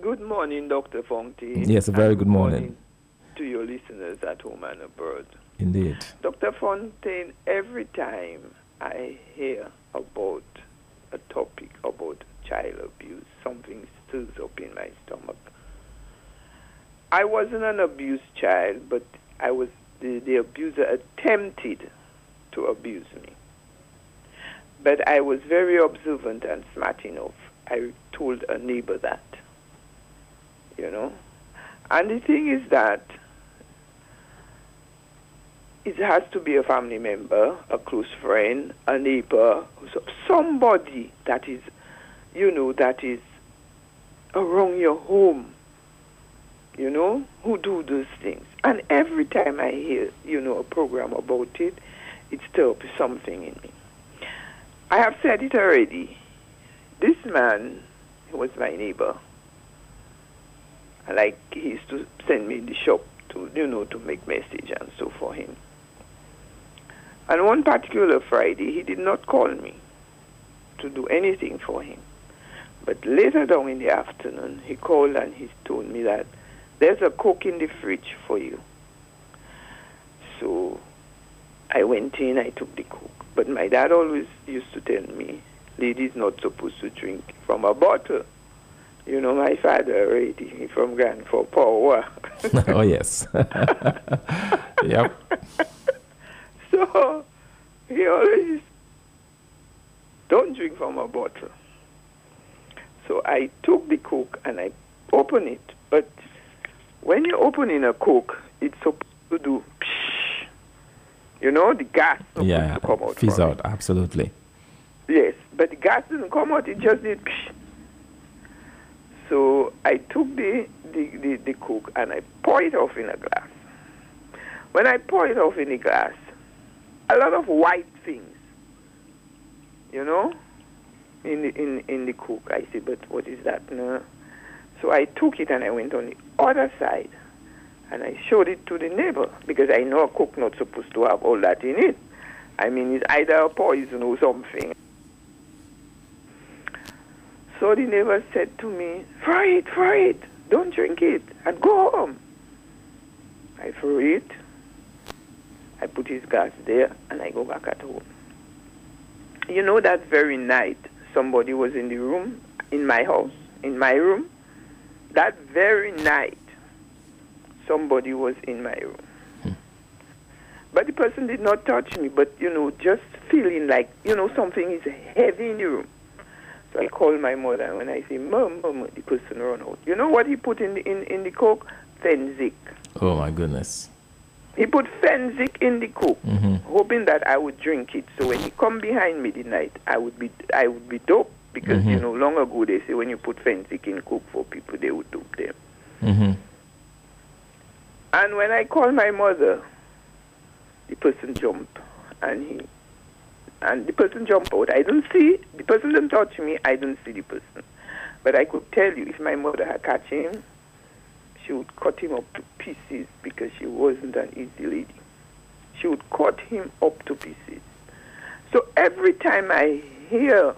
Good morning, Dr. Fontaine. Yes, a very good morning. morning to your listeners at home and abroad. Indeed. Dr. Fontaine, every time I hear about a topic about child abuse, something stirs up in my stomach. I wasn't an abused child, but I was the, the abuser attempted to abuse me. But I was very observant and smart enough. I told a neighbor that. You know? And the thing is that it has to be a family member, a close friend, a neighbor, somebody that is, you know, that is around your home, you know, who do those things. And every time I hear, you know, a program about it, it stirs something in me. I have said it already. This man was my neighbor. Like he used to send me in the shop to, you know, to make message and so for him. And one particular Friday, he did not call me to do anything for him. But later down in the afternoon, he called and he told me that there's a coke in the fridge for you. So I went in, I took the coke. But my dad always used to tell me, ladies not supposed to drink from a bottle. You know, my father already from Grand for power. oh, yes. yep. So he always don't drink from a bottle. So I took the coke and I opened it. But when you open in a coke, it's supposed to do psh. You know, the gas yeah, to come out. fizz out, it. absolutely. Yes, but the gas didn't come out, it just did psh. So I took the, the, the, the coke and I poured it off in a glass. When I poured it off in the glass, a lot of white things, you know, in the, in, in the coke. I said, but what is that? No. So I took it and I went on the other side and I showed it to the neighbor because I know a cook not supposed to have all that in it. I mean, it's either a poison or something. So the neighbor said to me, fry it, fry it, don't drink it, and go home. I threw it, I put his glass there, and I go back at home. You know, that very night, somebody was in the room, in my house, in my room. That very night, somebody was in my room. Hmm. But the person did not touch me, but, you know, just feeling like, you know, something is heavy in the room. So I called my mother, and when I say, Mom, Mom, the person run out. You know what he put in the, in, in the coke? Phensic. Oh, my goodness. He put Phensic in the coke, Mhm. hoping that I would drink it. So when he come behind me the night, I would be I would be dope because you Mhm. know long ago they say when you put Phensic in coke for people they would dope them. hmm And when I called my mother, the person jumped and he and the person jumped out. I don't see the person didn't touch me. I don't see the person, but I could tell you if my mother had catch him, she would cut him up to pieces because she wasn't an easy lady. She would cut him up to pieces. So every time I hear,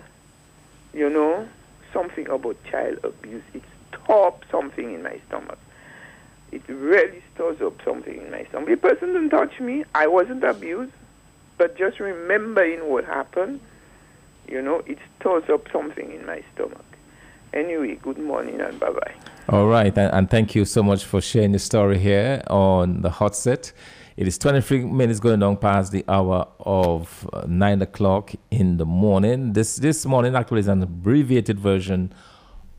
you know, something about child abuse, it stops something in my stomach. It really stirs up something in my stomach. The person didn't touch me. I wasn't abused. But just remembering what happened, you know, it stirs up something in my stomach. Anyway, good morning and bye bye. All right, and, and thank you so much for sharing the story here on the hot seat. It is 23 minutes going on past the hour of uh, 9 o'clock in the morning. This this morning actually is an abbreviated version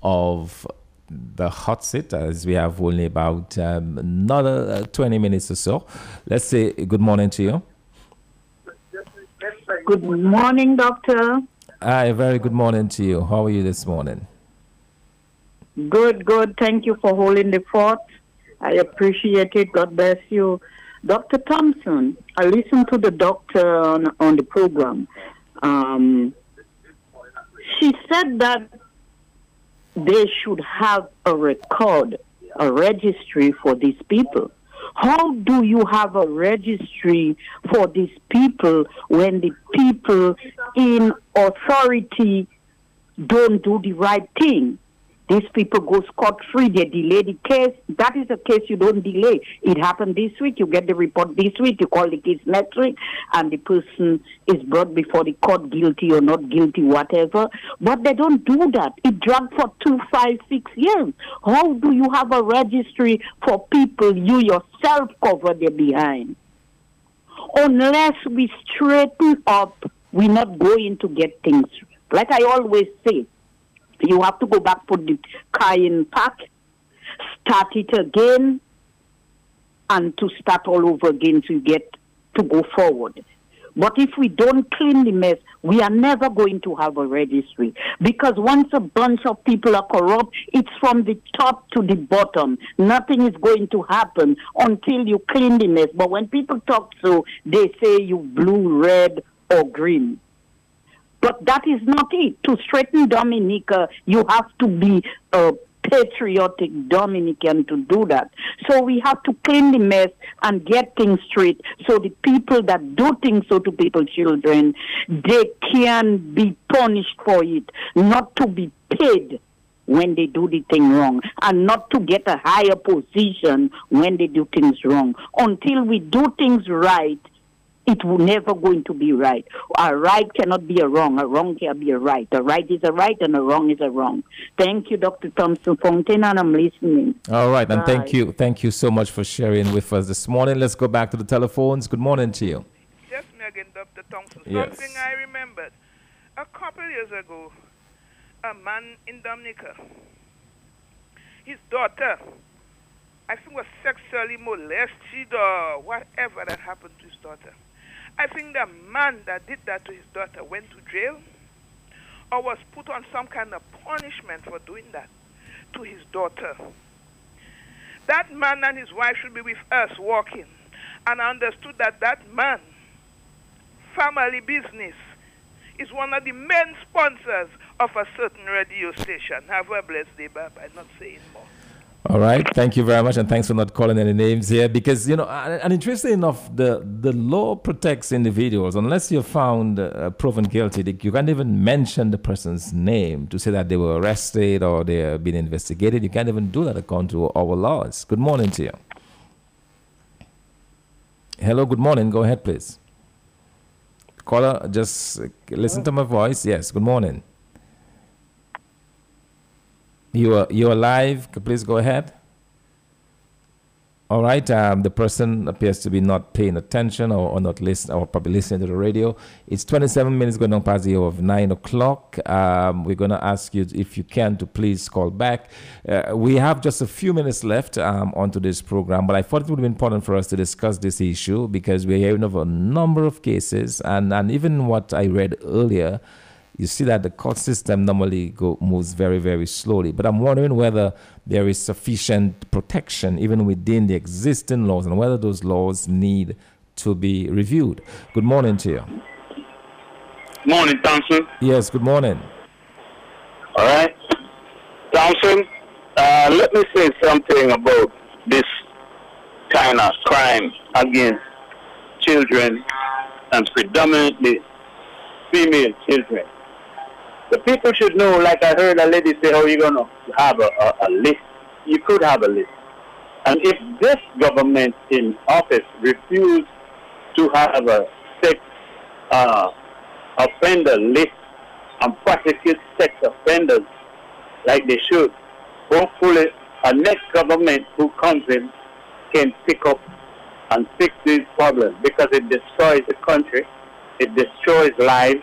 of the hot seat, as we have only about um, another uh, 20 minutes or so. Let's say good morning to you. Good morning, doctor. Hi, very good morning to you. How are you this morning? Good, good. Thank you for holding the fort. I appreciate it. God bless you. Dr. Thompson, I listened to the doctor on, on the program. Um, she said that they should have a record, a registry for these people. How do you have a registry for these people when the people in authority don't do the right thing? These people go scot free. They delay the case. That is a case you don't delay. It happened this week. You get the report this week. You call the case next week, and the person is brought before the court guilty or not guilty, whatever. But they don't do that. It dragged for two, five, six years. How do you have a registry for people you yourself cover their behind? Unless we straighten up, we're not going to get things. Like I always say, you have to go back, put the car in park, start it again, and to start all over again to get to go forward. But if we don't clean the mess, we are never going to have a registry. Because once a bunch of people are corrupt, it's from the top to the bottom. Nothing is going to happen until you clean the mess. But when people talk so, they say you blue, red, or green. But that is not it. To straighten Dominica, you have to be a patriotic Dominican to do that. So we have to clean the mess and get things straight so the people that do things so to people's children, they can be punished for it, not to be paid when they do the thing wrong and not to get a higher position when they do things wrong. Until we do things right, it will never going to be right. A right cannot be a wrong. A wrong can be a right. A right is a right and a wrong is a wrong. Thank you, Dr. Thompson Fontaine, and I'm listening. All right, and Bye. thank you. Thank you so much for sharing with us this morning. Let's go back to the telephones. Good morning to you. Yes, me again, Dr. Thompson. Yes. Something I remembered. A couple years ago, a man in Dominica, his daughter, I think was sexually molested or whatever that happened to his daughter. I think the man that did that to his daughter went to jail or was put on some kind of punishment for doing that to his daughter. That man and his wife should be with us walking. And I understood that that man, family business, is one of the main sponsors of a certain radio station. Have a blessed day, Bye. I'm not saying more. All right. Thank you very much, and thanks for not calling any names here because you know, and interesting enough, the the law protects individuals unless you're found uh, proven guilty. You can't even mention the person's name to say that they were arrested or they are being investigated. You can't even do that according to our laws. Good morning to you. Hello. Good morning. Go ahead, please. Caller, just listen to my voice. Yes. Good morning. You are you are live. Please go ahead. All right. Um, the person appears to be not paying attention or, or not listening or probably listening to the radio. It's 27 minutes going on past the hour of 9 o'clock. Um, we're going to ask you if you can to please call back. Uh, we have just a few minutes left um, onto this program, but I thought it would be important for us to discuss this issue because we're hearing of a number of cases and, and even what I read earlier you see that the court system normally go, moves very, very slowly. But I'm wondering whether there is sufficient protection even within the existing laws and whether those laws need to be reviewed. Good morning to you. Morning, Thompson. Yes, good morning. All right. Thompson, uh, let me say something about this kind of crime against children and predominantly female children. The people should know, like I heard a lady say, oh, you're going to have a, a, a list. You could have a list. And if this government in office refuse to have a sex uh, offender list and prosecute sex offenders like they should, hopefully a next government who comes in can pick up and fix these problems because it destroys the country, it destroys lives,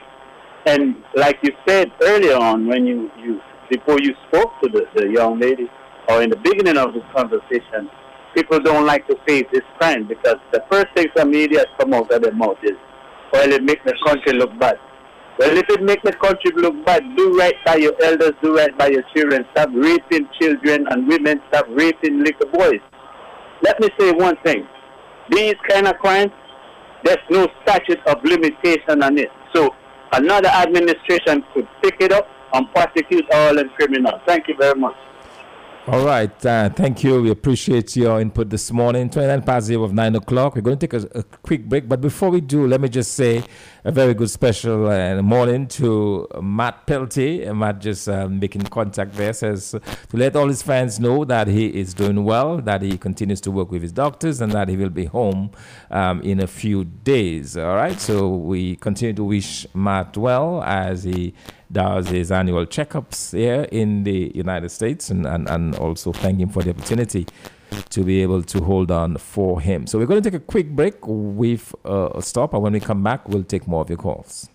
and like you said earlier on, when you, you before you spoke to the, the young lady, or in the beginning of this conversation, people don't like to face this crime because the first thing the media come out of their mouth is, well, it makes the country look bad. Well, if it makes the country look bad, do right by your elders, do right by your children. Stop raping children and women. Stop raping little boys. Let me say one thing. These kind of crimes, there's no statute of limitation on it. So another administration could pick it up and prosecute all the criminals. Thank you very much. All right. Uh, thank you. We appreciate your input this morning. 29 past zero of 9 o'clock. We're going to take a, a, quick break. But before we do, let me just say a very good special uh, morning to Matt Peltier. Matt just uh, making contact there says to let all his fans know that he is doing well, that he continues to work with his doctors, and that he will be home um, in a few days. All right. So we continue to wish Matt well as he does his annual checkups here in the United States and, and, and also thank him for the opportunity to be able to hold on for him. So we're going to take a quick break with uh, a stop, and when we come back, we'll take more of your calls.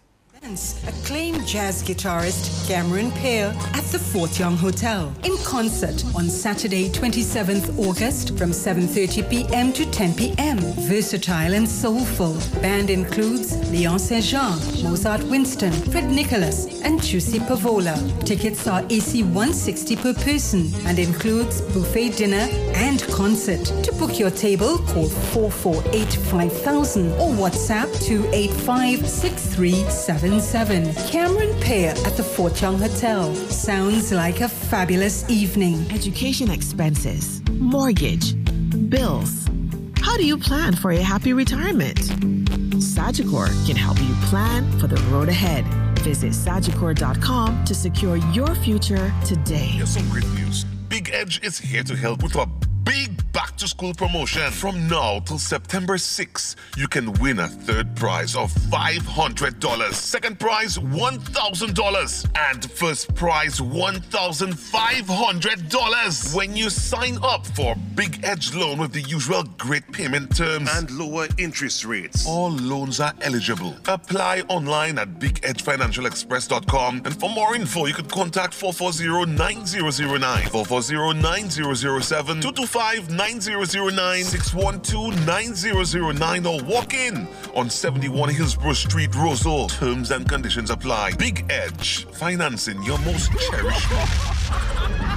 Acclaimed jazz guitarist Cameron Pierre at the Fort Young Hotel in concert on Saturday, 27th August from 7:30 p.m. to 10 p.m. Versatile and soulful. Band includes Leon Saint-Jean, Mozart Winston, Fred Nicholas, and Juicy Pavola. Tickets are AC 160 per person and includes buffet dinner and concert. To book your table, call 448 5000 or WhatsApp 285 6377. Cameron Pierre at the Fort Young Hotel. Sounds like a fabulous evening. Education expenses, mortgage, bills. How do you plan for a happy retirement? Sagicor can help you plan for the road ahead. Visit Sagicor.com to secure your future today. Here's some great news. Big Edge is here to help with a big back to school promotion. From now till September 6, you can win a third prize of $500, second prize $1,000, and first prize $1,500 when you sign up for Big Edge loan with the usual great payment terms and lower interest rates. All loans are eligible. Apply online at bigedgefinancialexpress.com and for more info you could contact 440-9009, 440-9007, 225-9009, 612-9009 or walk in on 71 Hillsborough Street, Roseau. Terms and conditions apply. Big Edge, financing your most cherished.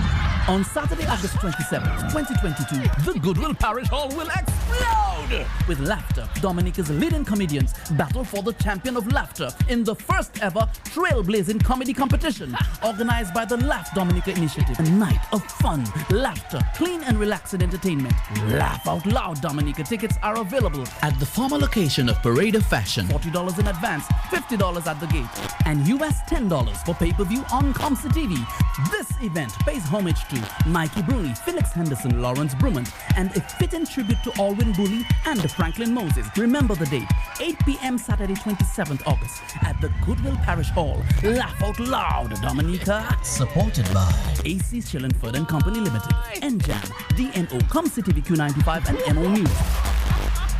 On Saturday, August 27th, 2022, the Goodwill Parish Hall will explode with laughter. Dominica's leading comedians battle for the champion of laughter in the first ever trailblazing comedy competition organized by the Laugh Dominica Initiative. A night of fun, laughter, clean and relaxing entertainment. Laugh out loud, Dominica. Tickets are available at the former location of Parade of Fashion. $40 in advance, $50 at the gate, and US $10 for pay-per-view on Comsa TV. This event pays homage to Mikey Bruni, Felix Henderson, Lawrence Brumant, and a fitting tribute to Alwyn Bully and Franklin Moses. Remember the date, 8 p.m. Saturday, 27th August at the Goodwill Parish Hall. Laugh out loud, Dominica. Supported by AC Shillingford and Company Limited, NJAM, DNO, Comsa TV Q95, and MO News.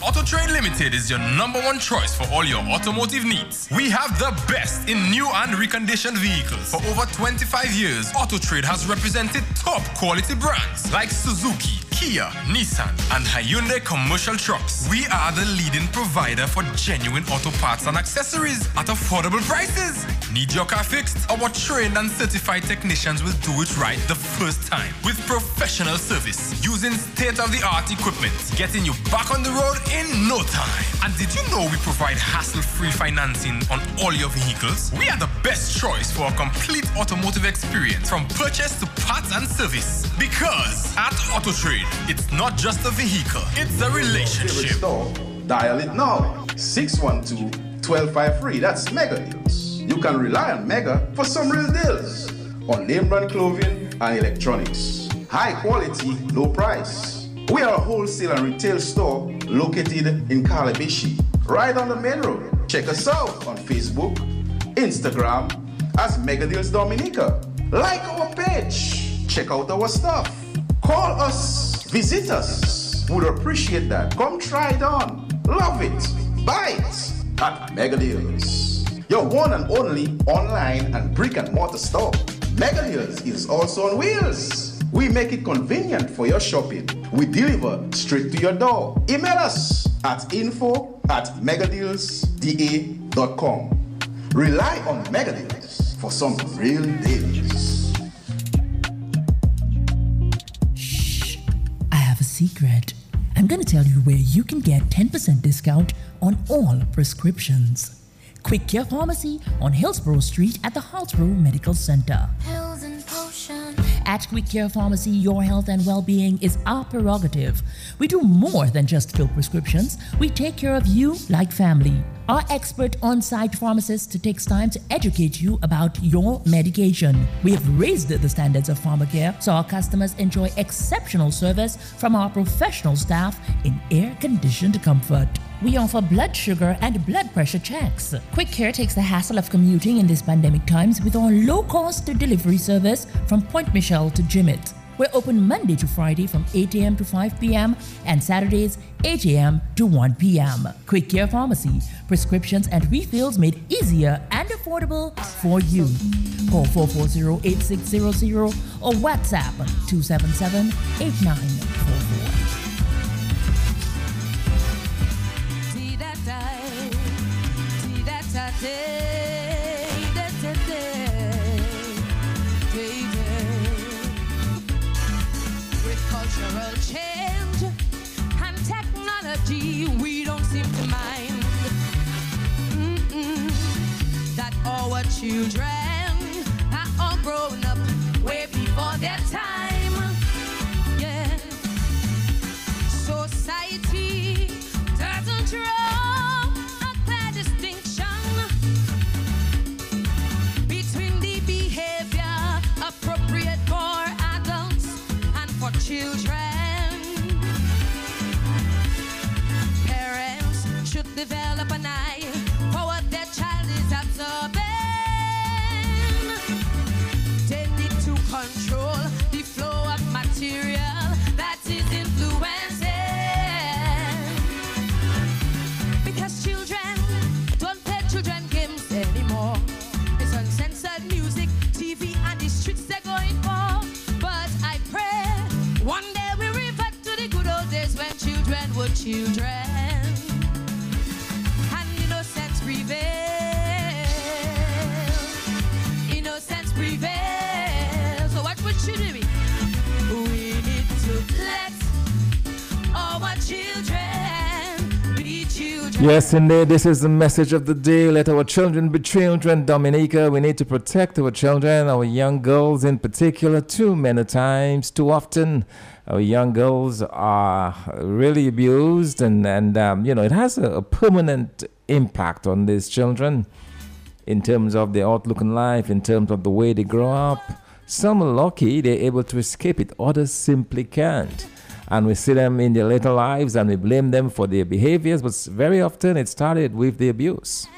AutoTrade Limited is your number one choice for all your automotive needs. We have the best in new and reconditioned vehicles. For over 25 years, AutoTrade has represented top quality brands like Suzuki, Kia, Nissan, and Hyundai commercial trucks. We are the leading provider for genuine auto parts and accessories at affordable prices. Need your car fixed? Our trained and certified technicians will do it right the first time with professional service using state-of-the-art equipment, getting you back on the road in no time. And did you know we provide hassle-free financing on all your vehicles? We are the best choice for a complete automotive experience from purchase to parts and service. Because at AutoTrade, it's not just a vehicle, it's a relationship. Dial it now. 612-1253. That's Mega Deals. You can rely on Mega for some real deals on name brand clothing and electronics. High quality, low price. We are a wholesale and retail store located in Calibishie, right on the main road. Check us out on Facebook, Instagram as Mega Deals Dominica. Like our page. Check out our stuff. Call us, visit us. Would appreciate that. Come try it on. Love it. Buy it at Mega Deals. Your one and only online and brick and mortar store. Mega Deals is also on wheels. We make it convenient for your shopping. We deliver straight to your door. Email us at info at megadealsda.com. Rely on Megadeals for some real deals. Shh, I have a secret. I'm going to tell you where you can get 10% discount on all prescriptions. Quick Care Pharmacy on Hillsborough Street at the Hillsborough Medical Center. Pills and potions. At Quick Care Pharmacy, your health and well being is our prerogative. We do more than just fill prescriptions, we take care of you like family. Our expert on site pharmacist takes time to educate you about your medication. We have raised the standards of pharmacare so our customers enjoy exceptional service from our professional staff in air conditioned comfort. We offer blood sugar and blood pressure checks. Quick Care takes the hassle of commuting in these pandemic times with our low cost delivery service from Pointe Michel to Jimmit. We're open Monday to Friday from 8 a.m. to 5 p.m. and Saturdays 8 a.m. to 1 p.m. Quick Care Pharmacy, prescriptions and refills made easier and affordable for you. Call 440-8600 or WhatsApp 277-8944. Day. Yes, indeed. This is the message of the day. Let our children be children. Dominica, we need to protect our children, our young girls in particular. Too many times, too often, our young girls are really abused, and, and um, you know, it has a, a permanent impact on these children in terms of their outlook in life, in terms of the way they grow up. Some are lucky, they're able to escape it, others simply can't. And we see them in their later lives and we blame them for their behaviors, but very often it started with the abuse.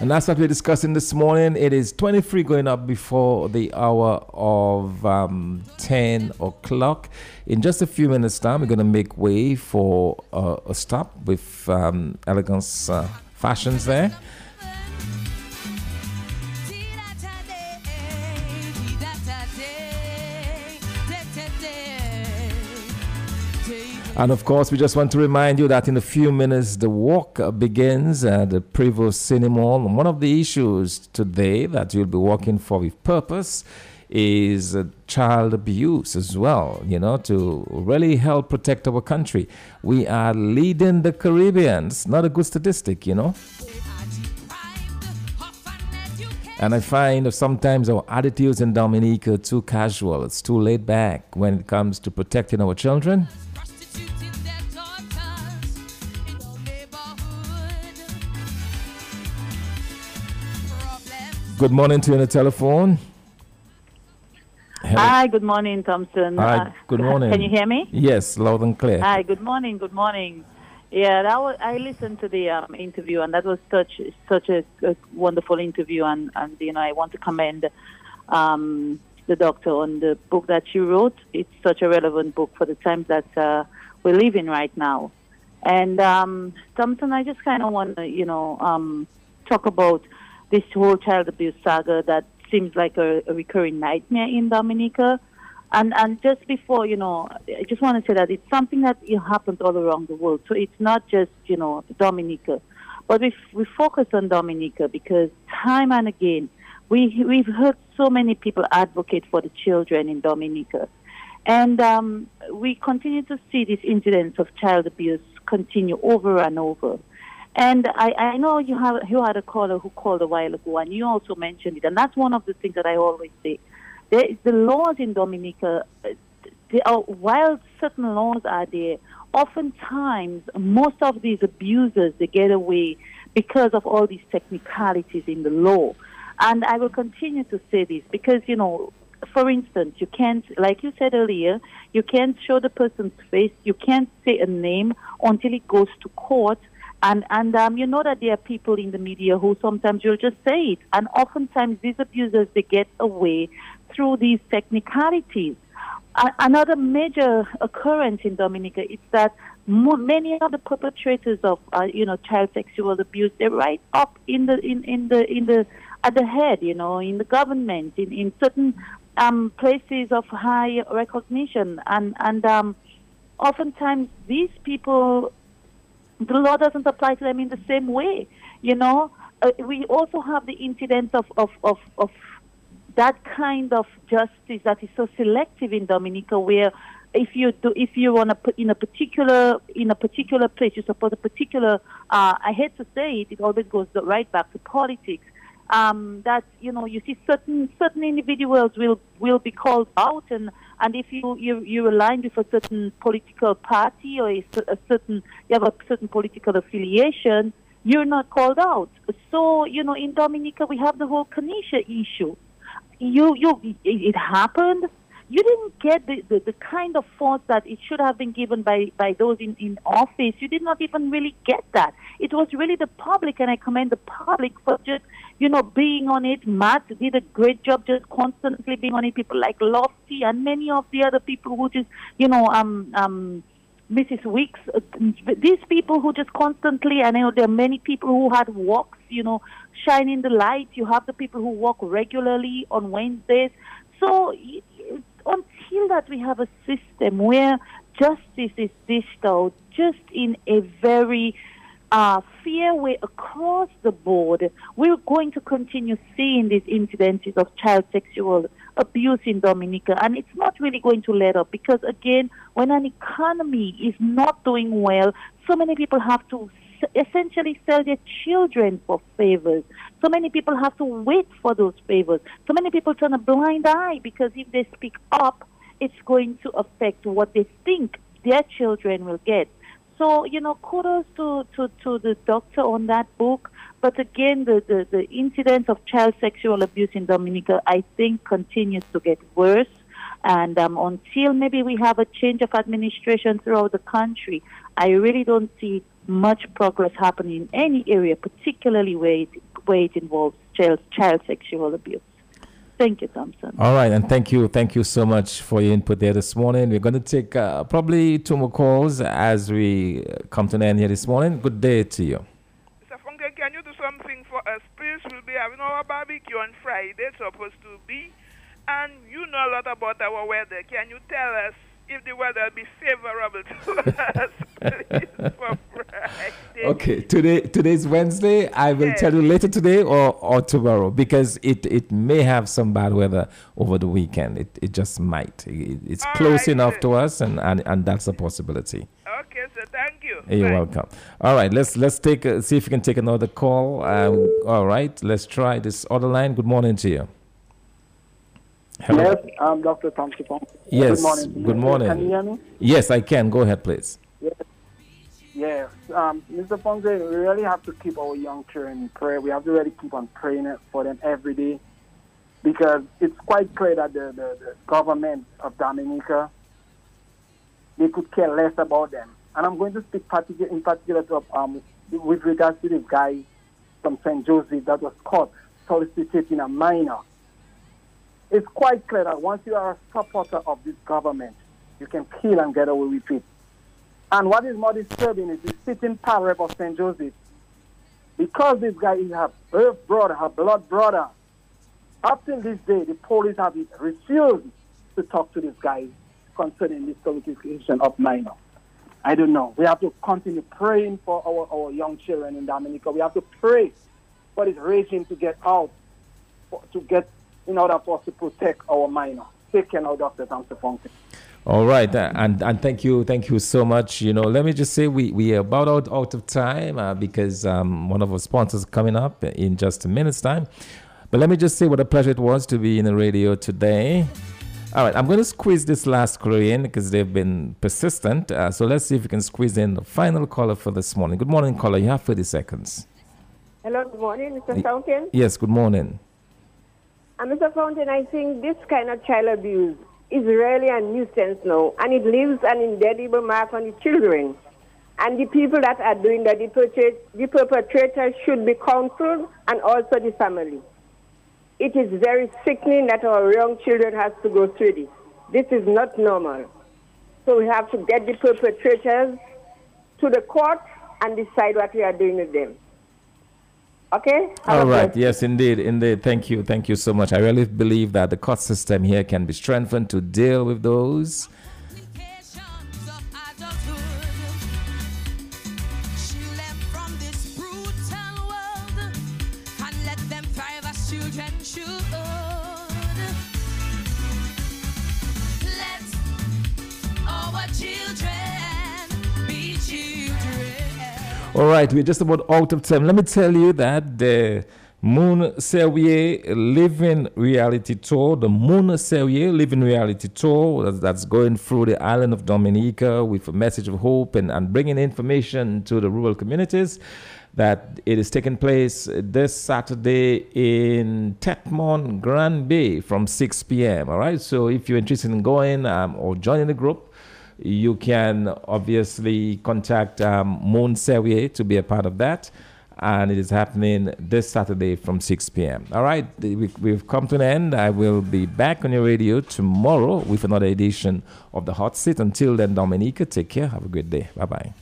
And that's what we're discussing this morning. It is 23 going up before the hour of um, 10 o'clock. In just a few minutes' time, we're going to make way for uh, a stop with um, Elegance uh, Fashions there. And of course, we just want to remind you that in a few minutes, the walk begins at the Prevost Cinema. And one of the issues today that you'll be walking for with purpose is uh, child abuse as well, you know, to really help protect our country. We are leading the Caribbean. It's not a good statistic, you know. And I find sometimes our attitudes in Dominica are too casual, it's too laid back when it comes to protecting our children. Good morning to you on the telephone. Hello. Hi, good morning, Thompson. Hi, Uh, good morning. Can you hear me? Yes, loud and clear. Hi, good morning, good morning. Yeah, that was, I listened to the um, interview, and that was such such a, a wonderful interview, and, and you know I want to commend um, the doctor on the book that she wrote. It's such a relevant book for the times that uh, we live in right now. And um, Thompson, I just kind of want to you know um, talk about this whole child abuse saga that seems like a, a recurring nightmare in Dominica. And and just before, you know, I just want to say that it's something that it happens all around the world. So it's not just, you know, Dominica. But we, we focus on Dominica because time and again, we, we've heard so many people advocate for the children in Dominica. And um, we continue to see these incidence of child abuse continue over and over. And I, I know you have you had a caller who called a while ago, and you also mentioned it. And that's one of the things that I always say. There, the laws in Dominica, uh, they are, while certain laws are there, oftentimes most of these abusers they get away because of all these technicalities in the law. And I will continue to say this because you know, for instance, you can't, like you said earlier, you can't show the person's face, you can't say a name until it goes to court. And and um, you know that there are people in the media who sometimes you'll just say it, and oftentimes these abusers they get away through these technicalities. Another major occurrence in Dominica is that mo- many of the perpetrators of uh, you know child sexual abuse they're right up in the in, in the in the at the head, you know, in the government, in in certain um, places of high recognition, and and um, oftentimes these people the law doesn't apply to them in the same way. You know, uh, we also have the incidence of, of, of, of that kind of justice that is so selective in Dominica, where if you do, if you want to put in a particular in a particular place, you support a particular. Uh, I hate to say it, it always goes right back to politics. Um, that you know, you see certain certain individuals will will be called out, and and if you you you align with a certain political party or a, a certain you have a certain political affiliation, you're not called out. So you know, in Dominica, we have the whole Kanisha issue. You you it, it happened you didn't get the, the, the, kind of force that it should have been given by, by those in, in office. You did not even really get that. It was really the public, and I commend the public for just, you know, being on it. Matt did a great job just constantly being on it. People like Lofty and many of the other people who just, you know, um, um, Mrs. Weeks, uh, these people who just constantly, and I know there are many people who had walks, you know, shining the light. You have the people who walk regularly on Wednesdays. So until that we have a system where justice is out just in a very uh, fair way across the board, we're going to continue seeing these incidences of child sexual abuse in Dominica, and it's not really going to let up because, again, when an economy is not doing well, so many people have to essentially sell their children for favors. So many people have to wait for those favors. So many people turn a blind eye because if they speak up, it's going to affect what they think their children will get. So, you know, kudos to, to, to the doctor on that book. But again, the, the, the incidence of child sexual abuse in Dominica, I think, continues to get worse. And um, until maybe we have a change of administration throughout the country, I really don't see much progress happening in any area, particularly where it, where it involves child, child sexual abuse. Thank you, Thompson. All right, and thank you, thank you so much for your input there this morning. We're going to take uh, probably two more calls as we come to an end here this morning. Good day to you. Mr. Fontaine, can you do something for us, please? We'll be having our barbecue on Friday, it's supposed to be, and you know a lot about our weather. Can you tell us if the weather will be favorable to us, please, for Friday. Okay, today today's Wednesday. I will yes. tell you later today or, or tomorrow because it, it may have some bad weather over the weekend. It, it just might. It, it's All close right, enough sir. to us, and, and, and that's a possibility. Okay, sir. Thank you. You're Bye. welcome. All right, let's let's take a, see if we can take another call. Um, all right, let's try this other line. Good morning to you. Hello. Yes, I'm Dr. Thompson. Yes. Good morning. Good morning. Can you hear me? Yes, I can. Go ahead, please. Yes. Yes. Um, Mr. Ponce, we really have to keep our young children in prayer. We have to really keep on praying for them every day because it's quite clear that the, the, the government of Dominica, they could care less about them. And I'm going to speak particular, in particular to, um, with regards to this guy from St. Joseph that was caught soliciting a minor it's quite clear that once you are a supporter of this government, you can kill and get away with it. And what is more disturbing is the sitting power of St. Joseph. Because this guy is her birth brother, her blood brother, up till this day, the police have refused to talk to this guy concerning this solicitation of minor. I don't know. We have to continue praying for our, our young children in Dominica. We have to pray for this regime to get out, to get in order for us to protect our minor. Take care now, Dr. Thompson Fontaine. All right, and and thank you, thank you so much. You know, let me just say we we are about out, out of time uh, because um, one of our sponsors is coming up in just a minute's time. But let me just say what a pleasure it was to be in the radio today. All right, I'm going to squeeze this last caller in because they've been persistent. Uh, so let's see if we can squeeze in the final caller for this morning. Good morning, caller. You have 30 seconds. Hello, good morning, Mr. Fontaine. Yes, good morning. And Mr. Fontaine, I think this kind of child abuse is really a nuisance now, and it leaves an indelible mark on the children. And the people that are doing that, the perpetrators should be counseled, and also the family. It is very sickening that our young children have to go through this. This is not normal. So we have to get the perpetrators to the court and decide what we are doing with them. Okay. All right. Yes, indeed, indeed. Thank you, thank you so much. I really believe that the court system here can be strengthened to deal with those. All right, we're just about out of time. Let me tell you that the Moon Serrier Living Reality Tour, the Moon Serrier Living Reality Tour, that's, that's going through the island of Dominica with a message of hope and, and bringing information to the rural communities. That it is taking place this Saturday in Tete Morne Grand Bay from 6 p.m. All right, so if you're interested in going um, or joining the group, you can obviously contact um, Moon Serrier to be a part of that. And it is happening this Saturday from 6 p.m. All right, we, we've come to an end. I will be back on your radio tomorrow with another edition of the Hot Seat. Until then, Dominica, take care. Have a great day. Bye bye.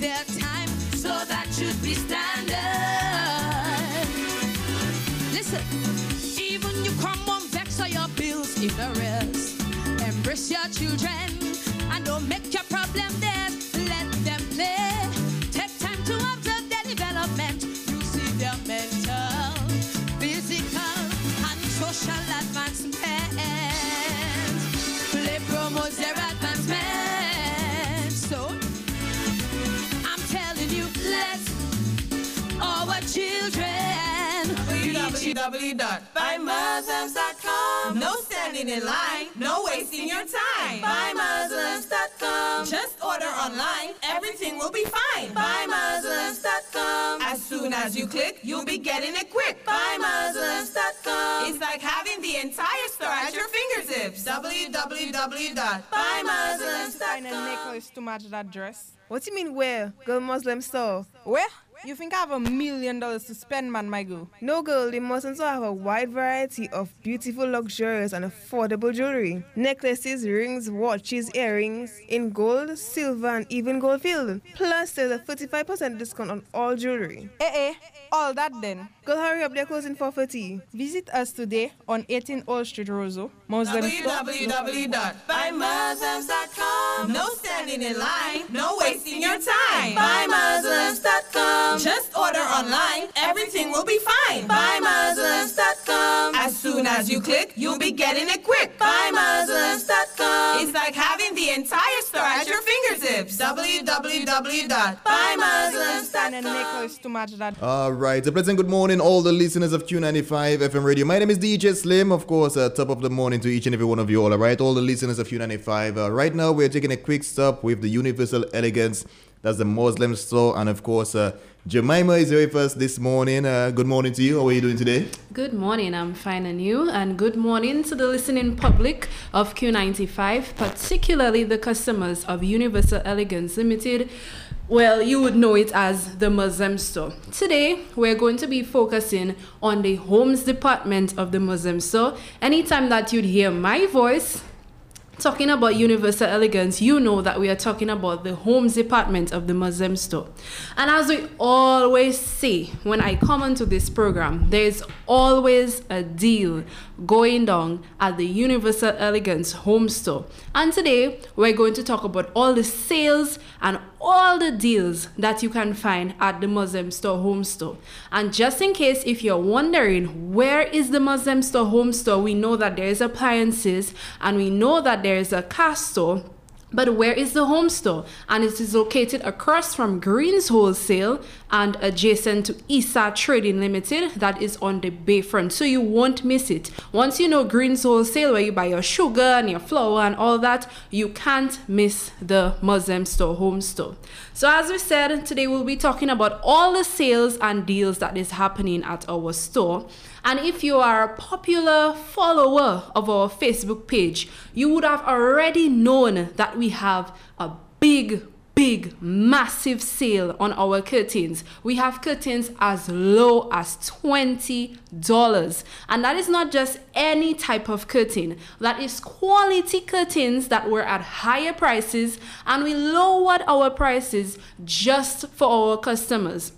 Their time, so that should be standard. Listen, even you come on vex your bills in rest. Embrace your children standing in line, no wasting your time. Buymuslims.com. Just order online, everything will be fine. Buymuslims.com. As soon as you click, you'll be getting it quick. Buymuslims.com. It's like having the entire store at your fingertips. www.buymuslims.com. Necklace to match that dress. What do you mean where? Girl Muslim store. Where? You think I have a million dollars to spend, man, my girl? No, girl. The Muslim store have a wide variety of beautiful, luxurious, and affordable jewelry. Necklaces, rings, watches, earrings in gold, silver, and even gold filled. Plus, there's a 35% discount on all jewelry. Eh, eh. All that then. Girl, hurry up. They're closing for 30. Visit us today on 18 Old Street, Roseau. Muslim store. www.buymuslims.com. No standing in line, no wasting your time. Buymuslims.com. Just order online, everything will be fine. Buymuslims.com. As soon as you click, you'll be getting it quick. Buymuslims.com. It's like having the entire store at your fingertips. www.buymuslims.com. And a necklace to match that. All right, a pleasant good morning, all the listeners of Q95 FM radio. My name is DJ Slim, of course, uh, top of the morning to each and every one of you all. All right, all the listeners of Q95. Uh, right now, we're taking a quick stop with the Universal Elegance. That's the Muslim store, and of course, uh, Jemima is here with us this morning. Uh, good morning to you. How are you doing today? Good morning, I'm fine and you, and good morning to the listening public of Q95, particularly the customers of Universal Elegance Limited. Well, you would know it as the Muslim store. Today, we're going to be focusing on the homes department of the Muslim store. Anytime that you'd hear my voice, Talking about universal elegance, you know that we are talking about the homes department of the Muslim store. And as we always say when I come onto this program, there's always a deal going down at the Universal Elegance home store. And today we're going to talk about all the sales and all the deals that you can find at the Muslim store home store. And just in case if you're wondering where is the Muslim store home store, we know that there is appliances and we know that there is a car store. But where is the home store? And it is located across from Greens Wholesale and adjacent to Isa Trading Limited, that is on the bayfront. So you won't miss it. Once you know Greens Wholesale, where you buy your sugar and your flour and all that, you can't miss the Muslim store home store. So as we said, today we'll be talking about all the sales and deals that is happening at our store. And if you are a popular follower of our Facebook page, you would have already known that we have a big, big, massive sale on our curtains. We have curtains as low as $20. And that is not just any type of curtain, that is quality curtains that were at higher prices, and we lowered our prices just for our customers.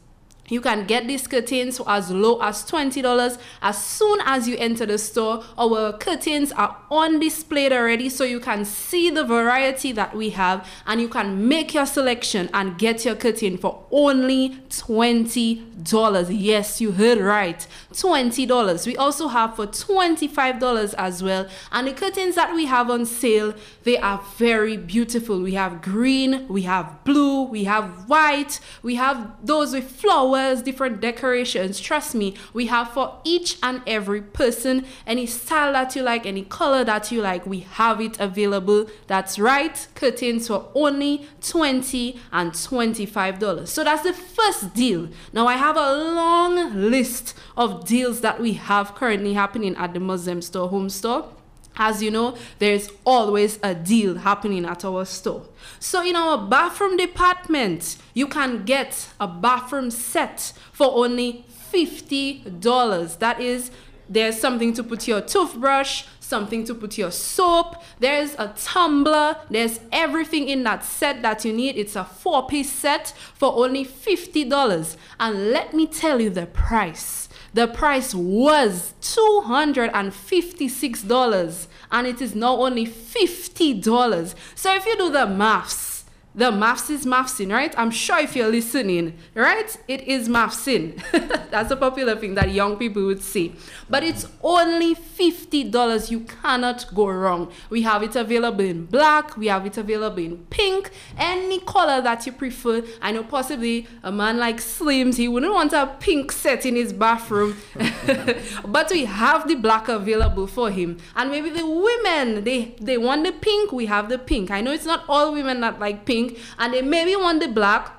You can get these curtains for as low as $20 as soon as you enter the store. Our curtains are on display already so you can see the variety that we have and you can make your selection and get your curtain for only $20. Yes, you heard right. $20. We also have for $25 as well. And the curtains that we have on sale, they are very beautiful. We have green, we have blue, we have white, we have those with flowers different decorations. Trust me, we have for each and every person any style that you like, any color that you like, we have it available. That's right, curtains for only 20 and $25. So that's the first deal. Now I have a long list of deals that we have currently happening at the Muslim store, home store. As you know, there's always a deal happening at our store. So, in our bathroom department, you can get a bathroom set for only $50. That is, there's something to put your toothbrush, something to put your soap, there's a tumbler, there's everything in that set that you need. It's a four piece set for only $50. And let me tell you the price. The price was $256 and it is now only $50. So if you do the maths, the maths is mathsing, right? I'm sure if you're listening, right? It is mathsing. That's a popular thing that young people would say. But it's only $50. You cannot go wrong. We have it available in black, we have it available in pink, any color that you prefer. I know possibly a man like Slims, he wouldn't want a pink set in his bathroom. but we have the black available for him. And maybe the women, they, they want the pink, we have the pink. I know it's not all women that like pink pink and they maybe want the black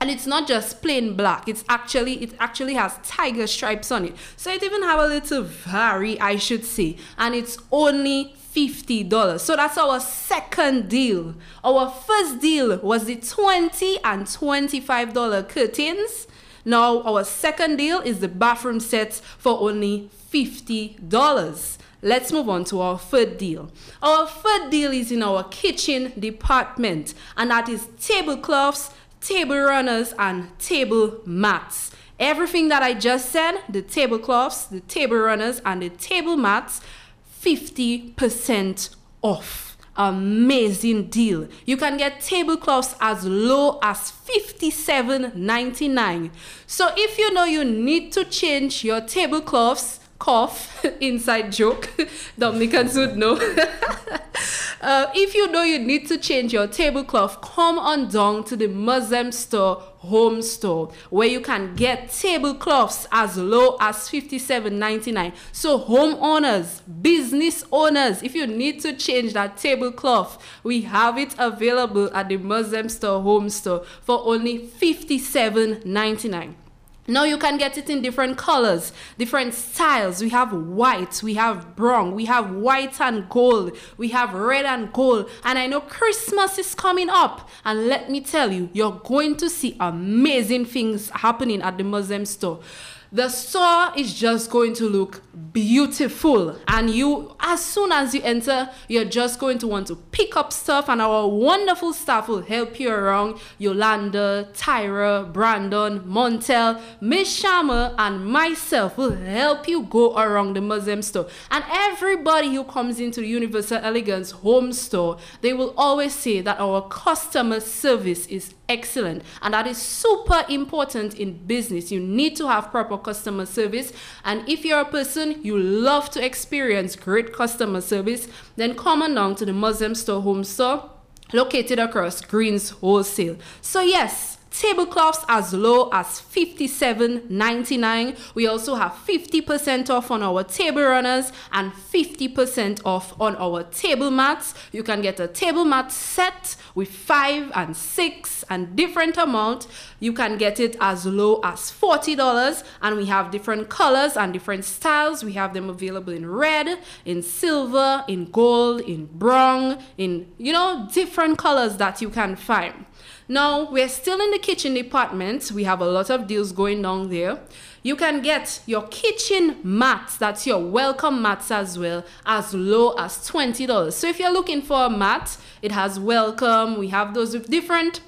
and it's not just plain black. It's actually it actually has tiger stripes on it. So it even have a little vary i should say and it's only $50 so that's our second deal. Our first deal was the 20 and $25 curtains. Now our second deal is the bathroom sets for only $50 Let's move on to our third deal. Our third deal is in our kitchen department, and that is tablecloths, table runners, and table mats. Everything that I just said the tablecloths, the table runners, and the table mats 50% off. Amazing deal. You can get tablecloths as low as $57.99. So if you know you need to change your tablecloths, cough, inside joke, Dominicans would know. uh, if you know you need to change your tablecloth, come on down to the Muslim store home store where you can get tablecloths as low as $57.99 so homeowners business owners if you need to change that tablecloth we have it available at the muslim store home store for only $57.99 now you can get it in different colors, different styles. We have white, we have brown, we have white and gold, we have red and gold. And I know Christmas is coming up. And let me tell you, you're going to see amazing things happening at the Muslim store the store is just going to look beautiful and you as soon as you enter you're just going to want to pick up stuff and our wonderful staff will help you around yolanda tyra brandon montel miss shama and myself will help you go around the muslim store and everybody who comes into the universal elegance home store they will always say that our customer service is excellent. And that is super important in business. You need to have proper customer service. And if you're a person you love to experience great customer service, then come on down to the Muslim Store Home Store located across Greens Wholesale. So, yes, tablecloths as low as $57.99. We also have 50% off on our table runners and 50% off on our table mats. You can get a table mat set with five and six and different amount. You can get it as low as $40 and we have different colors and different styles. We have them available in red, in silver, in gold, in brown, in you know different colors that you can find. Now, we're still in the kitchen department. We have a lot of deals going on there. You can get your kitchen mats, that's your welcome mats as well, as low as $20. So if you're looking for a mat, it has welcome. We have those with different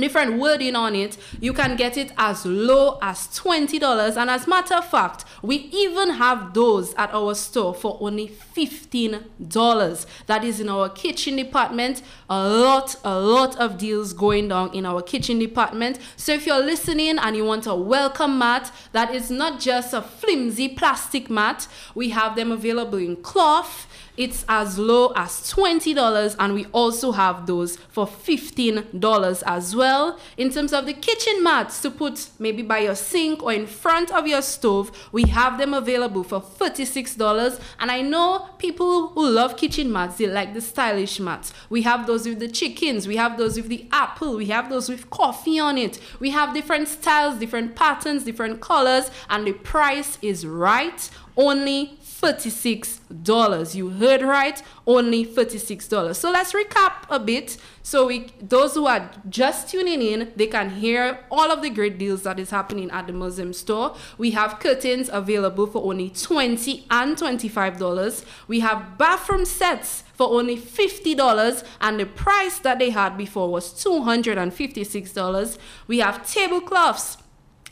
different wording on it, you can get it as low as $20. And as matter of fact, we even have those at our store for only $15. That is in our kitchen department. A lot, a lot of deals going down in our kitchen department. So if you're listening and you want a welcome mat that is not just a flimsy plastic mat, we have them available in cloth it's as low as $20 and we also have those for $15 as well. In terms of the kitchen mats to put maybe by your sink or in front of your stove, we have them available for $36 and I know people who love kitchen mats, they like the stylish mats. We have those with the chickens, we have those with the apple, we have those with coffee on it. We have different styles, different patterns, different colors and the price is right only $36. You heard right, only $36. So let's recap a bit. So we, those who are just tuning in, they can hear all of the great deals that is happening at the Muslim store. We have curtains available for only 20 and $25. We have bathroom sets for only $50 and the price that they had before was $256. We have tablecloths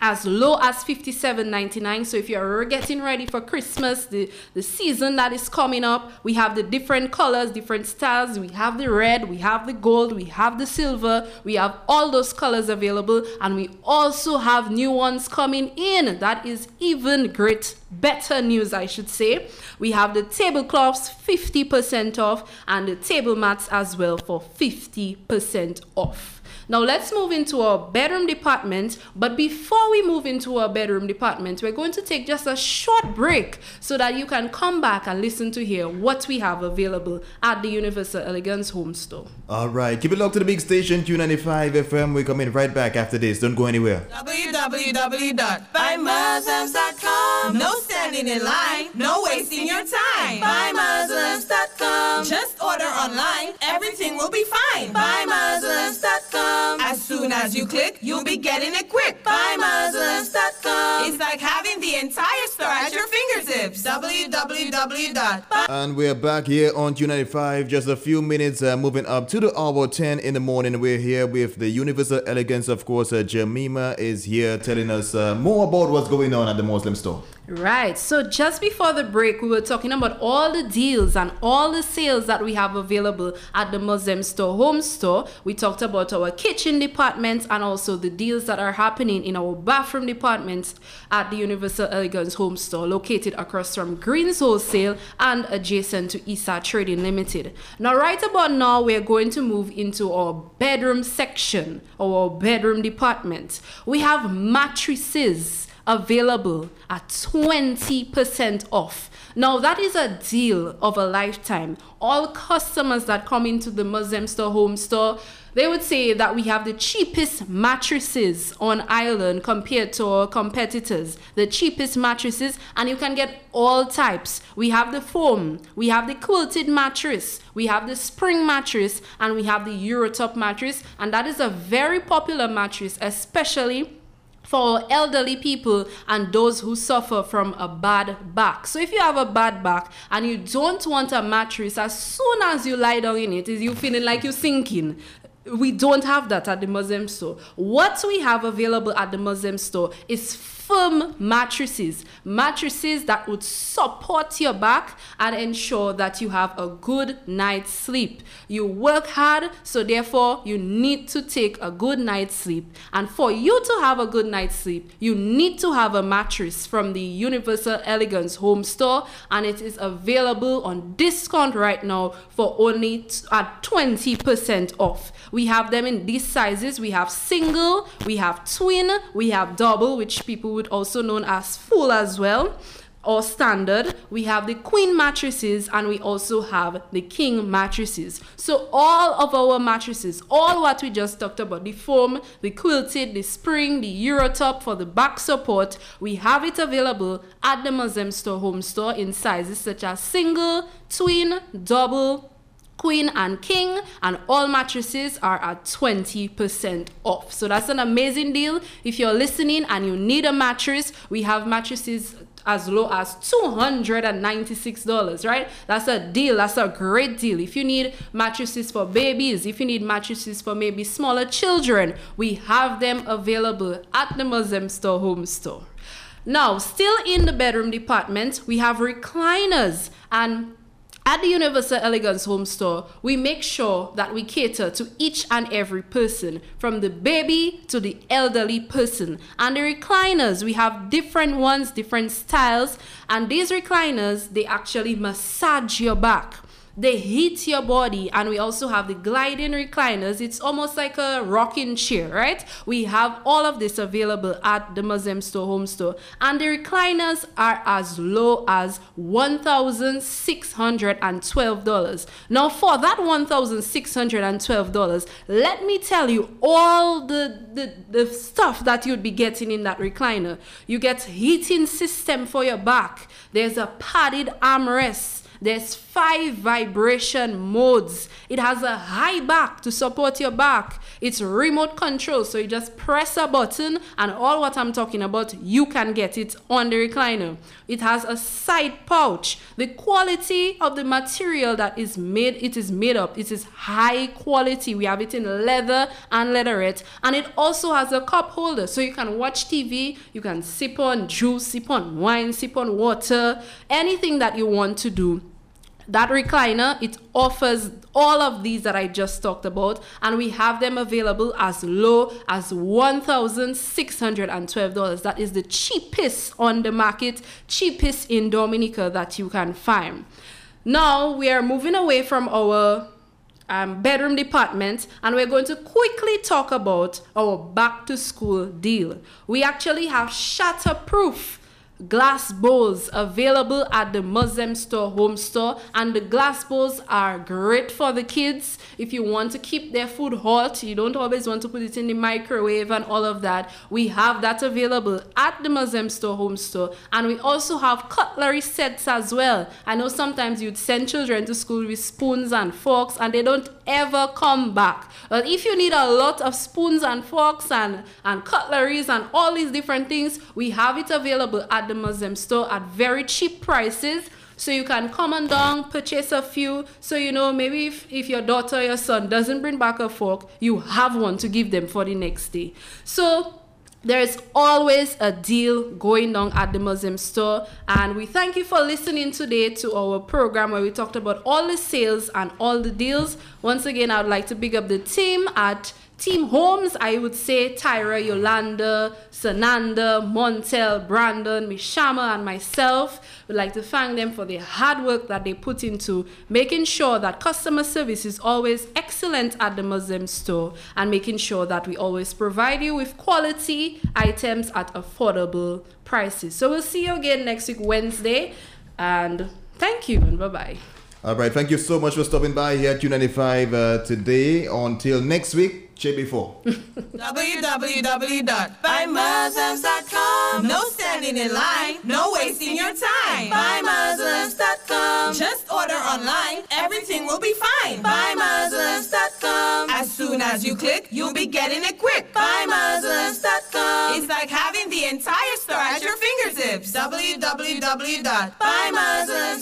as low as $57.99 so if you're getting ready for christmas the, the season that is coming up we have the different colors different styles. We have the red we have the gold we have the silver. We have all those colors available. And we also have new ones coming in. That is even great better news i should say. We have the tablecloths 50% off and the table mats as well for 50% off now let's move into our bedroom department. But before we move into our bedroom department, we're going to take just a short break so that you can come back and listen to hear what we have available at the Universal Elegance Home Store. All right, keep it locked to the big station, Q95 FM. We're coming right back after this. Don't go anywhere. www.buymuslims.com. No standing in line, no wasting your time. Buymuslims.com. Just order online, everything will be fine. Buymuslims.com. As soon as you click, you'll be getting it quick. BuyMuslims.com. It's like having the entire store at your fingertips. www. And we're back here on Q95. Just a few minutes uh, moving up to the hour 10 in the morning. We're here with the Universal Elegance. Of course, uh, Jamima is here telling us uh, more about what's going on at the Muslim store. Right. So just before the break, we were talking about all the deals and all the sales that we have available at the Muslim Store Home Store. We talked about our kitchen department and also the deals that are happening in our bathroom departments at the Universal Elegance Home Store, located across from Greens Wholesale and adjacent to ISA Trading Limited. Now, right about now, we're going to move into our bedroom section, our bedroom department. We have mattresses available at 20% off. Now, that is a deal of a lifetime. All customers that come into the Muslim store, home store, they would say that we have the cheapest mattresses on island compared to our competitors. The cheapest mattresses, and you can get all types. We have the foam, we have the quilted mattress, we have the spring mattress, and we have the Eurotop mattress. And that is a very popular mattress, especially for elderly people and those who suffer from a bad back. So if you have a bad back and you don't want a mattress, as soon as you lie down in it, is you feeling like you're sinking. We don't have that at the Muslim store. What we have available at the Muslim store is firm mattresses, mattresses that would support your back and ensure that you have a good night's sleep. You work hard, so therefore you need to take a good night's sleep. And for you to have a good night's sleep, you need to have a mattress from the Universal Elegance Home Store, and it is available on discount right now for only t- uh, at 20% off. We have them in these sizes. We have single, we have twin, we have double, which people would also known as full as well or standard. We have the queen mattresses and we also have the king mattresses. So all of our mattresses, all what we just talked about, the foam, the quilted, the spring, the Eurotop for the back support, we have it available at the Muslim Store Home Store in sizes such as single, twin, double, queen and king and all mattresses are at 20% off so that's an amazing deal if you're listening and you need a mattress we have mattresses as low as $296, right? That's a deal. That's a great deal. If you need mattresses for babies, if you need mattresses for maybe smaller children, we have them available at the Muslim Store Home Store. Now, still in the bedroom department, we have recliners and at the Universal Elegance Home Store, we make sure that we cater to each and every person, from the baby to the elderly person. And the recliners, we have different ones, different styles, and these recliners, they actually massage your back they heat your body and we also have the gliding recliners. It's almost like a rocking chair right? We have all of this available at the Muslim store home store. And the recliners are as low as $1612 now for that $1612 let me tell you all the, the the stuff that you'd be getting in that recliner. You get heating system for your back. There's a padded armrest there's five vibration modes. It has a high back to support your back. It's remote control, so you just press a button and all what I'm talking about, you can get it on the recliner. It has a side pouch. The quality of the material that is made, it is made up. It is high quality. We have it in leather and leatherette, and it also has a cup holder, so you can watch TV, you can sip on juice, sip on wine, sip on water, anything that you want to do that recliner it offers all of these that i just talked about and we have them available as low as $1612 that is the cheapest on the market cheapest in dominica that you can find. Now we are moving away from our um, bedroom department and we're going to quickly talk about our back to school deal. We actually have shatterproof glass bowls available at the Muslim store home store and the glass bowls are great for the kids. If you want to keep their food hot you don't always want to put it in the microwave and all of that. We have that available at the Muslim store home store. And we also have cutlery sets as well. I know sometimes you'd send children to school with spoons and forks and they don't ever come back but if you need a lot of spoons and forks and and cutleries and all these different things we have it available at the Muslim store at very cheap prices. So you can come and down, purchase a few. So you know, maybe if, if your daughter or your son doesn't bring back a fork, you have one to give them for the next day. So there is always a deal going on at the Muslim store. And we thank you for listening today to our program where we talked about all the sales and all the deals. Once again, I would like to big up the team at Team Homes, I would say Tyra, Yolanda, Sananda, Montel, Brandon, Mishama, and myself would like to thank them for the hard work that they put into making sure that customer service is always excellent at the Muslim store and making sure that we always provide you with quality items at affordable prices. So we'll see you again next week, Wednesday, and thank you and bye bye. All right, thank you so much for stopping by here at Q95 uh, today. Until next week, J4. www.buymuslims.com. No standing in line, no wasting your time. Buymuslims.com. Just order online, everything will be fine. Buymuslims.com. As soon as you click, you'll be getting it quick. Buymuslims.com. It's like having the entire store at your fingertips. www.buymuslims.com.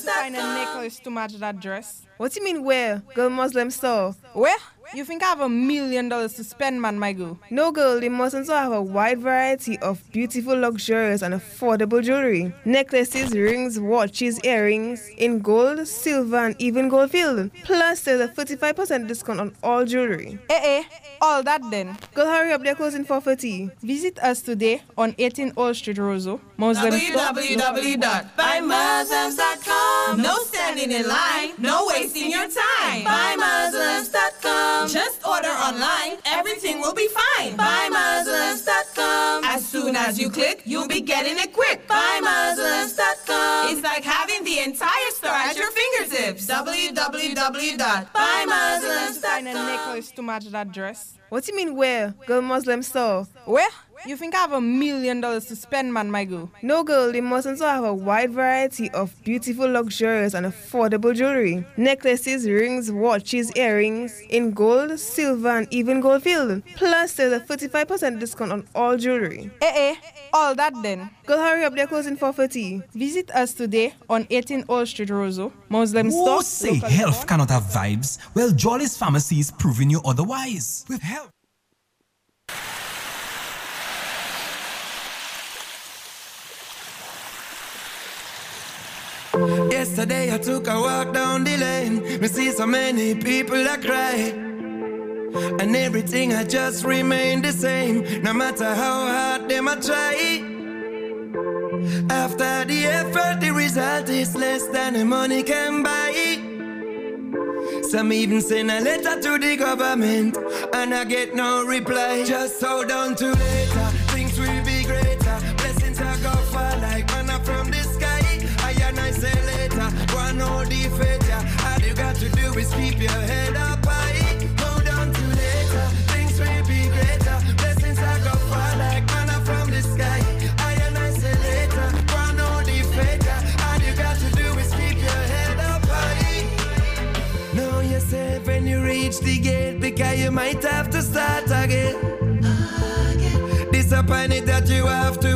Find a necklace to match that dress. What do you mean where? Girl Muslim store. Where? You think I have a million dollars to spend, man, my girl? No, girl, the Muslims have a wide variety of beautiful, luxurious, and affordable jewelry. Necklaces, rings, watches, earrings in gold, silver, and even gold filled. Plus, there's a 35% discount on all jewelry. Eh, eh, all that then. Girl, hurry up, they're closing for 40. Visit us today on 18 Old Street, Roseau. Muslim www.buymuslims.com. No standing in line, no wasting your time. Buymuslims.com. Just order online, everything will be fine. BuyMuslims.com. As soon as you click, you'll be getting it quick. BuyMuslims.com. It's like having the entire store at your fingertips. www.buymuslims.com. Find a necklace to match that dress. What you mean where? Girl Muslim store. Where? You think I have a million dollars to spend, man, my girl? No, girl, the must also have a wide variety of beautiful, luxurious, and affordable jewelry. Necklaces, rings, watches, earrings in gold, silver, and even gold filled. Plus, there's a 35% discount on all jewelry. Eh, eh, all that then. Girl, hurry up, they're closing for 30. Visit us today on 18 Old Street, Roseau, Muslim Who store. say local health cannot have vibes? Well, Jolly's Pharmacy is proving you otherwise. With health. Yesterday I took a walk down the lane. Me see so many people that cry. And everything I just remain the same. No matter how hard them I try. After the effort, the result is less than the money can buy. Some even send a letter to the government, and I get no reply. Just hold on to later, things will be greater. Blessings are go fall like manna from the sky. I and I say later, one the faith. All you got to do is keep your head up when reach the gate because you might have to start again. Disappointed that you have to